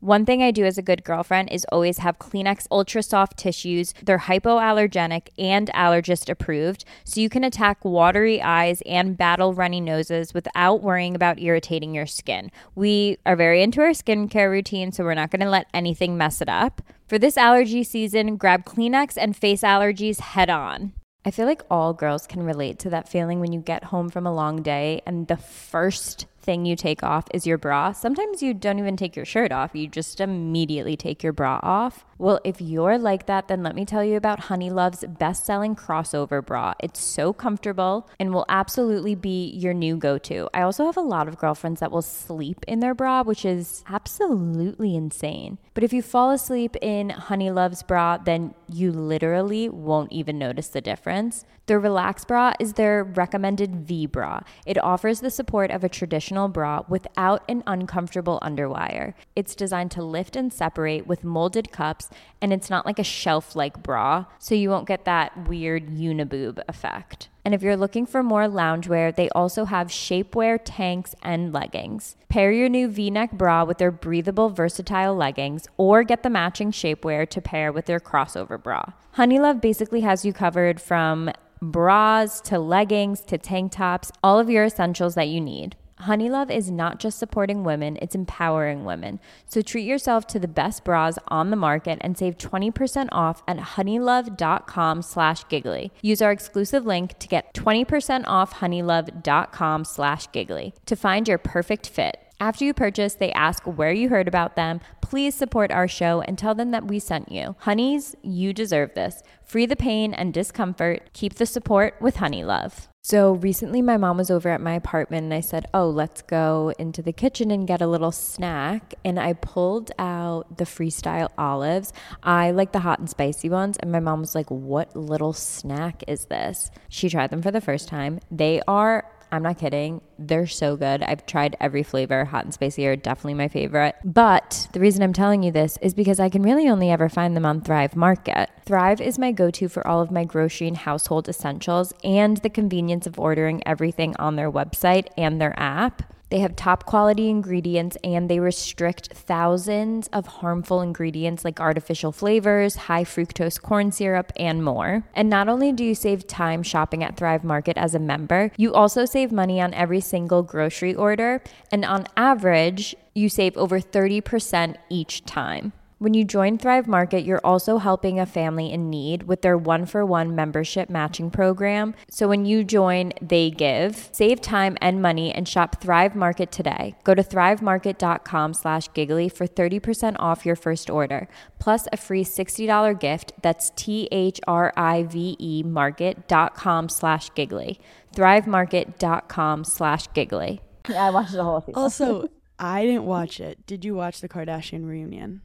One thing I do as a good girlfriend is always have Kleenex Ultra Soft tissues. They're hypoallergenic and allergist approved, so you can attack watery eyes and battle runny noses without worrying about irritating your skin. We are very into our skincare routine, so we're not going to let anything mess it up. For this allergy season, grab Kleenex and face allergies head on. I feel like all girls can relate to that feeling when you get home from a long day and the first thing you take off is your bra. Sometimes you don't even take your shirt off, you just immediately take your bra off. Well, if you're like that, then let me tell you about Honeylove's best selling crossover bra. It's so comfortable and will absolutely be your new go to. I also have a lot of girlfriends that will sleep in their bra, which is absolutely insane. But if you fall asleep in Honeylove's bra, then you literally won't even notice the difference. The Relax bra is their recommended V bra. It offers the support of a traditional bra without an uncomfortable underwire. It's designed to lift and separate with molded cups, and it's not like a shelf like bra, so you won't get that weird uniboob effect. And if you're looking for more loungewear, they also have shapewear tanks and leggings. Pair your new v neck bra with their breathable, versatile leggings, or get the matching shapewear to pair with their crossover bra. Honeylove basically has you covered from bras to leggings to tank tops, all of your essentials that you need. Honeylove is not just supporting women, it's empowering women. So treat yourself to the best bras on the market and save 20% off at honeylove.com slash giggly. Use our exclusive link to get 20% off honeylove.com slash giggly to find your perfect fit. After you purchase, they ask where you heard about them. Please support our show and tell them that we sent you. Honeys, you deserve this. Free the pain and discomfort. Keep the support with Honeylove. So recently, my mom was over at my apartment and I said, Oh, let's go into the kitchen and get a little snack. And I pulled out the freestyle olives. I like the hot and spicy ones. And my mom was like, What little snack is this? She tried them for the first time. They are I'm not kidding. They're so good. I've tried every flavor. Hot and spicy are definitely my favorite. But the reason I'm telling you this is because I can really only ever find them on Thrive Market. Thrive is my go to for all of my grocery and household essentials and the convenience of ordering everything on their website and their app. They have top quality ingredients and they restrict thousands of harmful ingredients like artificial flavors, high fructose corn syrup, and more. And not only do you save time shopping at Thrive Market as a member, you also save money on every single grocery order. And on average, you save over 30% each time. When you join Thrive Market, you're also helping a family in need with their one for one membership matching program. So when you join, they give. Save time and money and shop Thrive Market today. Go to thrivemarket.com slash giggly for 30% off your first order, plus a free $60 gift. That's T H R I V E market.com slash giggly. Thrivemarket.com slash giggly. Yeah, I watched the whole season. Also, I didn't watch it. Did you watch the Kardashian reunion?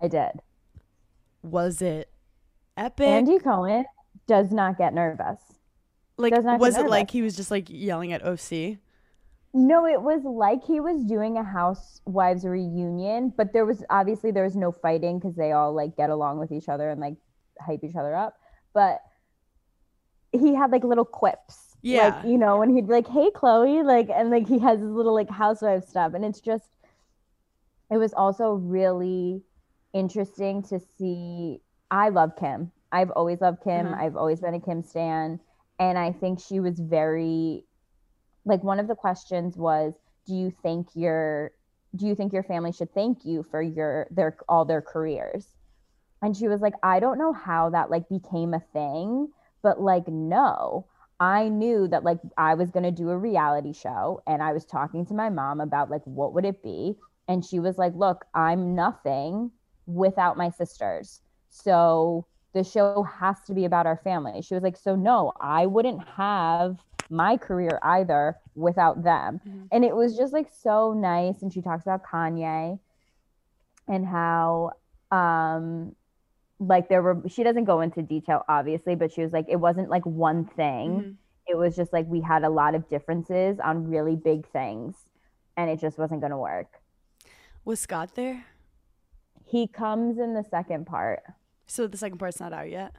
I did. Was it epic? Andy Cohen does not get nervous. like, does not get was it like he was just like yelling at OC? No, it was like he was doing a housewives reunion, but there was obviously there was no fighting because they all like get along with each other and like hype each other up. But he had like little quips. Yeah. Like, you know, and he'd be like, Hey Khloe, like and like he has his little like housewife stuff. And it's just it was also really interesting to see I love Kim. I've always loved Kim. Mhm. I've always been a Kim stan. And I think she was very like one of the questions was do you think your do you think your family should thank you for your their all their careers and she was like i don't know how that like became a thing but like no i knew that like i was going to do a reality show and i was talking to my mom about like what would it be and she was like look i'm nothing without my sisters so the show has to be about our family she was like so no i wouldn't have my career either without them. Mhm. And it was just like so nice. And she talks about Kanye and how um like there were she doesn't go into detail obviously, but she was like it wasn't like one thing. Mhm. It was just like we had a lot of differences on really big things and it just wasn't gonna work. Was Scott there? He comes in the second part. So the second part's not out yet.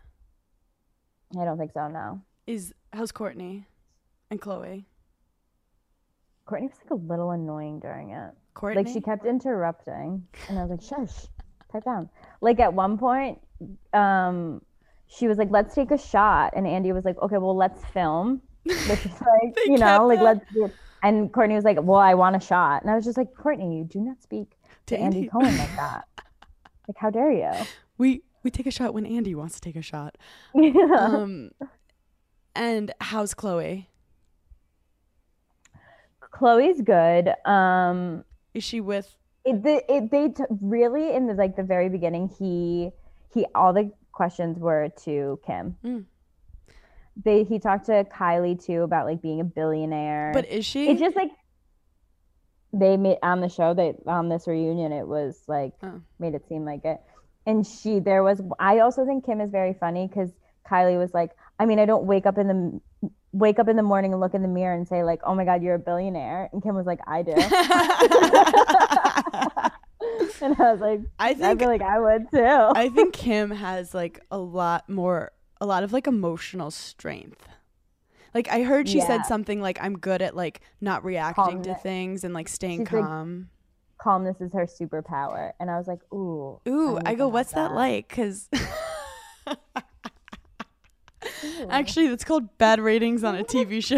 I don't think so, no. Is how's Kourtney and Khloe? Kourtney was like a little annoying during it. Kourtney. Like she kept interrupting, and I was like, "Shush, pipe down." Like at one point, um, she was like, "Let's take a shot," and Andy was like, "Okay, well, let's film." Which is like, you know, like let's. Do it. And Kourtney was like, "Well, I want a shot," and I was just like, "Kourtney, you do not speak to, To Andy Andy. Cohen like that. Like, how dare you?" we we take a shot when Andy wants to take a shot. Yeah. Um, and how's Khloe? Khloe's good. Um, Is she with? it, the, it they t- really in the like the very beginning he he all the questions were to Kim. Mm. They he talked to Kylie too about like being a billionaire. But is she? it's just like they made on the show they on this reunion it was like Oh. made it seem like it. And she there was I also think Kim is very funny because Kylie was like, I mean, I don't wake up in the wake up in the morning and look in the mirror and say like, oh my god, you're a billionaire. And Kim was like, I do. and I was like, I I think feel like I would too. I think Kim has like a lot more, a lot of like emotional strength. Like I heard she Yeah. said something like, "I'm good at like not reacting to things and like staying She's, like, calm." Calmness is her superpower. And I was like, ooh. Ooh, I go, "What's that, that." like?" Because actually, that's called bad ratings on a TV show.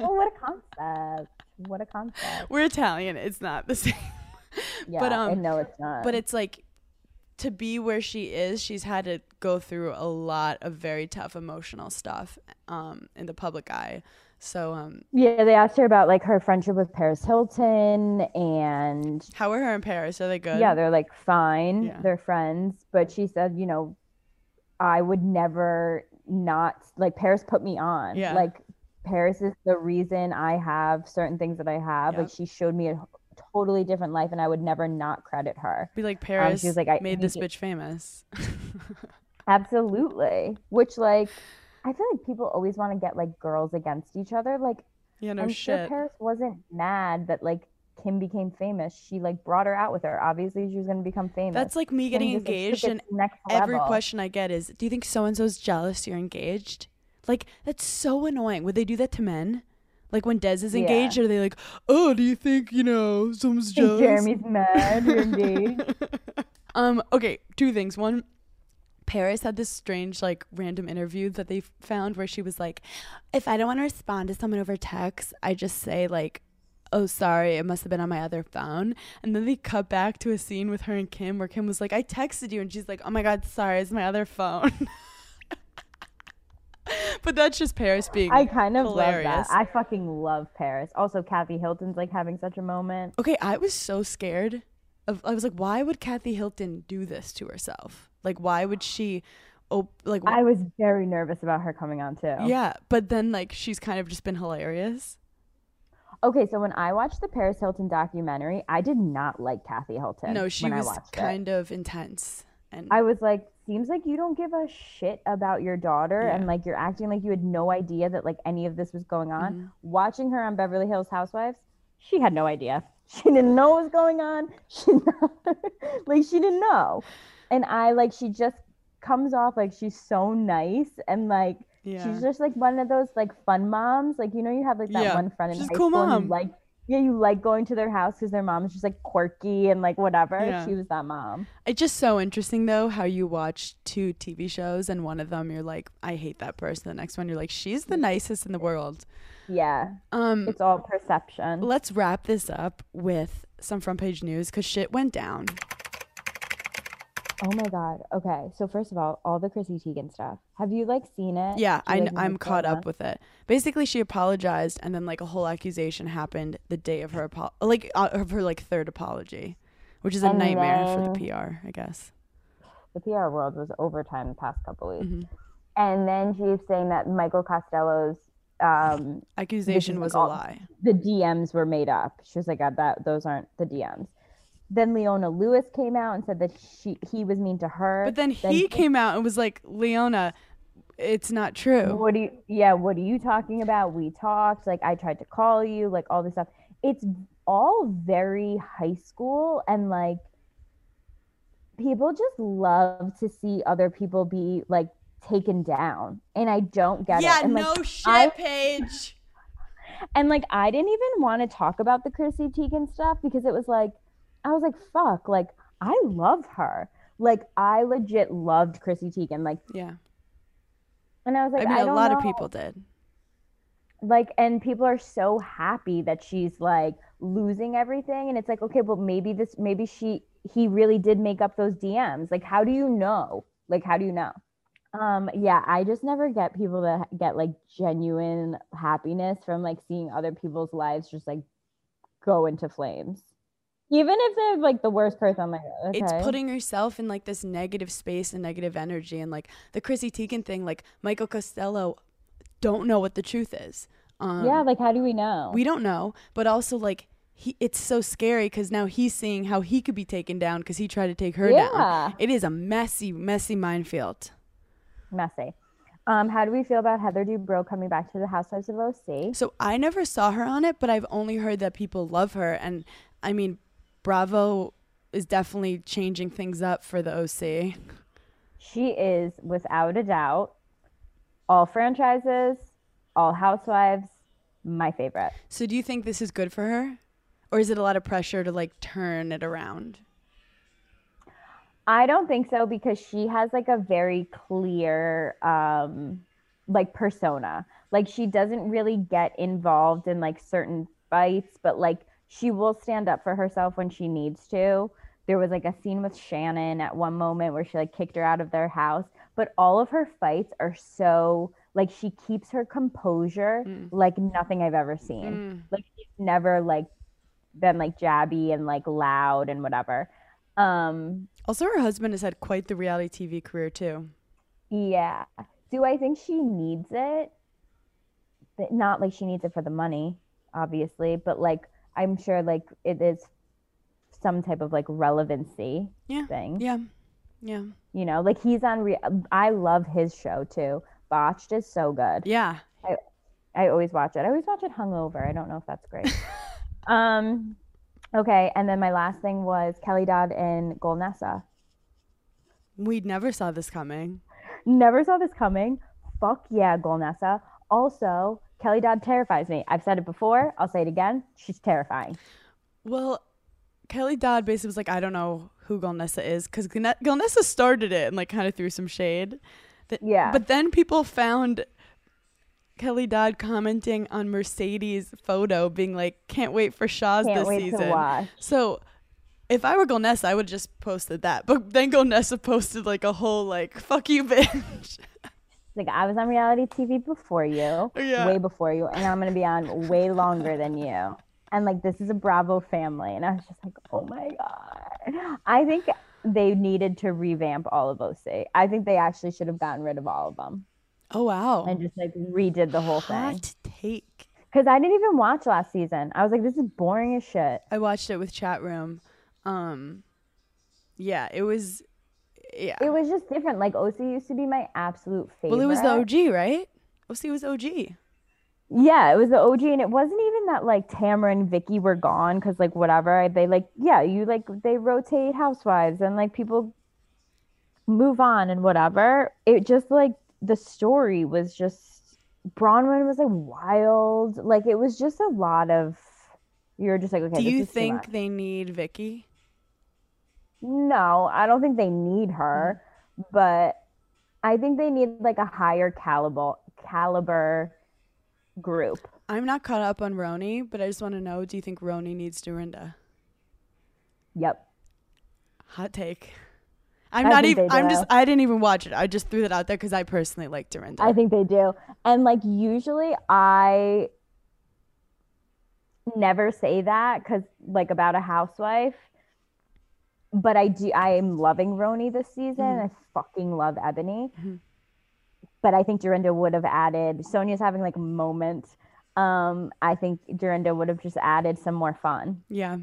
Oh, what a concept. What a concept. We're Italian; it's not the same. Yeah, But, um, no, it's not. But it's like to be where she is, she's had to go through a lot of very tough emotional stuff um, in the public eye. So, um, yeah, they asked her about like her friendship with Paris Hilton and how are her in Paris? Are they good? yeah, they're like fine. Yeah. They're friends. But she said, you know, I would never not like Paris put me on. Yeah. Like Paris is the reason I have certain things that I have. Like she showed me a totally different life and I would never not credit her. Be like um, Paris was like, I made this bitch famous. Absolutely. Which like I feel like people always want to get like girls against each other. Like yeah, no I'm sure shit. Paris wasn't mad that like Kim became famous. She like brought her out with her. Obviously, she was gonna become famous. That's like me getting just, engaged, and every level. question I get is, "Do you think so and so's jealous you're engaged?" Like that's so annoying. Would they do that to men? Like when Des is Yeah. engaged, are they like, "Oh, do you think you know someone's jealous?" Jeremy's mad. You're engaged. um. Okay. Two things. One. Paris had this strange, like, random interview that they found where she was like, if I don't want to respond to someone over text, I just say, like, oh, sorry, it must have been on my other phone. And then they cut back to a scene with her and Kim where Kim was like, I texted you. And she's like, oh my God, sorry, it's my other phone. but that's just Paris being. I kind of hilarious. love that. I fucking love Paris. Also, Kathy Hilton's like having such a moment. Okay, I was so scared. Of, I was like, why would Kathy Hilton do this to herself? Like, why would she? Oh, like, I was very nervous about her coming on too. yeah. But then, like, she's kind of just been hilarious. Okay, so when I watched the Paris Hilton documentary, I did not like Kathy Hilton. No, she was watched it. kind of intense. And I was like, seems like you don't give a shit about your daughter and like you're acting like you had no idea that like any of this was going on. Mm-hmm. Watching her on Beverly Hills Housewives, she had no idea. She didn't know what was going on. She like she didn't know. And I like she just comes off like she's so nice and like yeah. she's just like one of those like fun moms. Like you know you have like that Yeah. one friend in She's high cool school mom. you like yeah, you like going to their house because their mom's just like quirky and like whatever. Yeah. She was that mom. It's just so interesting though how you watch two TV shows and one of them you're like, I hate that person. The next one you're like, she's the nicest in the world. Yeah. Um, It's all perception. let's wrap this up with some front page news because shit went down. Oh my god. Okay. So first of all, all the Chrissy Teigen stuff. Have you like seen it? Yeah, I, like, I'm caught up with it. Basically, she apologized, and then like a whole accusation happened the day of her apo- like uh, of her like third apology, which is a And nightmare for the PR, I guess. The PR world was overtime the past couple weeks. Mhm. And then she's saying that Michael Costello's um Accusation like was a all- lie. the DMs were made up. She was like, "Uh, that those aren't the DMs. Then Leona Lewis came out and said that she he was mean to her. But then he came out and was like, Leona, it's not true. What do you? Yeah, what are you talking about? We talked. Like I tried to call you. Like all this stuff. It's all very high school and like people just love to see other people be like taken down, and I don't get it. Yeah, And, like, no shit, I- Paige. And like I didn't even want to talk about the Chrissy Teigen stuff because it was like I was like, fuck, like I love her. Like I legit loved Chrissy Teigen. Like Yeah. and I was like, I mean, a lot of people did. like and people are so happy that she's like losing everything and it's like okay well, maybe this maybe she he really did make up those dms like how do you know like how do you know um yeah i just never get people that get like genuine happiness from like seeing other people's lives just like go into flames even if they're like the worst person like okay. It's putting yourself in like this negative space and negative energy. And like the Chrissy Teigen thing, like Michael Costello don't know what the truth is. Um, yeah like how do we know we don't know. But also, like, he, it's so scary because now he's seeing how he could be taken down because he tried to take her down. Yeah. It is a messy, messy minefield. messy um how do we feel about heather dubrow coming back to the housewives of oc So I never saw her on it, but I've only heard that people love her. And I mean, Bravo is definitely changing things up for the OC. She is without a doubt all franchises, all housewives, my favorite. So do you think this is good for her? Or is it a lot of pressure to like turn it around? I don't think so because she has like a very clear um like persona. Like she doesn't really get involved in like certain fights, but like she will stand up for herself when she needs to. There was like a scene with Shannon at one moment where she like kicked her out of their house, but all of her fights are so like she keeps her composure like nothing I've ever seen. Like she's never like been like jabby and like loud and whatever. Um Also, her husband has had quite the reality TV career too. yeah. Do I think she needs it? But not like she needs it for the money, obviously, but like I'm sure like it is some type of like relevancy Yeah. thing. Yeah. Yeah. You know, like he's on re- I love his show too. Botched is so good. Yeah. I I always watch it. I always watch it hungover. I don't know if that's great. um okay, and then my last thing was Kelly Dodd and Golnesa. We never saw this coming. Never saw this coming. Fuck yeah, Golnesa. Also, Kelly Dodd terrifies me. I've said it before. I'll say it again. She's terrifying. Well, Kelly Dodd basically was like, I don't know who Golnesa is because Golnesa started it and like kind of threw some shade. That, Yeah. But then people found Kelly Dodd commenting on Mercedes' photo, being like, "Can't wait for Shah's Can't this season." So. If I were Golnesa, I would just posted that. But then Golnesa posted like a whole like "fuck you, bitch." Like I was on reality TV before you, Yeah. way before you, and I'm gonna be on way longer than you. And like this is a Bravo family, and I was just like, oh my god. I think they needed to revamp all of OC. I think they actually should have gotten rid of all of them oh wow! and just like redid the whole thing. Hot take. Because I didn't even watch last season. I was like, this is boring as shit. I watched it with chat room. Um, yeah, it was. Yeah. It was just different. Like OC used to be my absolute favorite. well, it was the OG, right? OC was OG. Yeah, it was the OG, and it wasn't even that like Tamara and Vicki were gone because like whatever they like. Yeah, you like they rotate housewives and like people move on and whatever. It just like the story was just Braunwyn was like wild. Like it was just a lot of. You're just like okay. Do you think they need Vicki? No, I don't think they need her, mm-hmm. but I think they need like a higher caliber caliber group. I'm not caught up on RHONY, but I just want to know: Do you think RHONY needs Dorinda? Yep. Hot take. I'm I not even. I'm just. I didn't even watch it. I just threw that out there because I personally like Dorinda. I think they do. And like usually I never say that cuz like about a housewife. But I do I am loving RHONY this season. I fucking love Eboni. But I think Dorinda would have added Sonja's having like a moment. Um I think Dorinda would have just added some more fun. Yeah.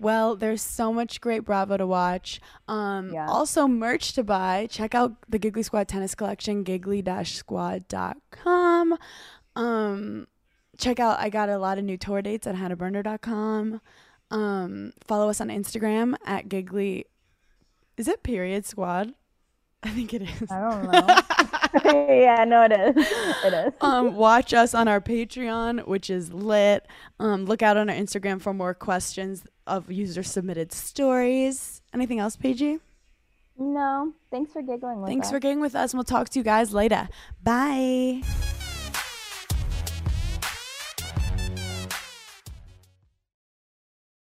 Well, there's so much great Bravo to watch. Um, Yeah. Also, merch to buy. Check out the Giggly Squad tennis collection, giggly-squad.com. Um, check out, I got a lot of new tour dates at hannahberner.com. Um, follow us on Instagram at giggly. Is it period squad? I think it is. I don't know. yeah, no, it is. It is. um, watch us on our Patreon, which is lit. Um, look out on our Instagram for more questions of user submitted stories. Anything else, PG? No, thanks for giggling with Thanks us. for getting with us, and we'll talk to you guys later. Bye.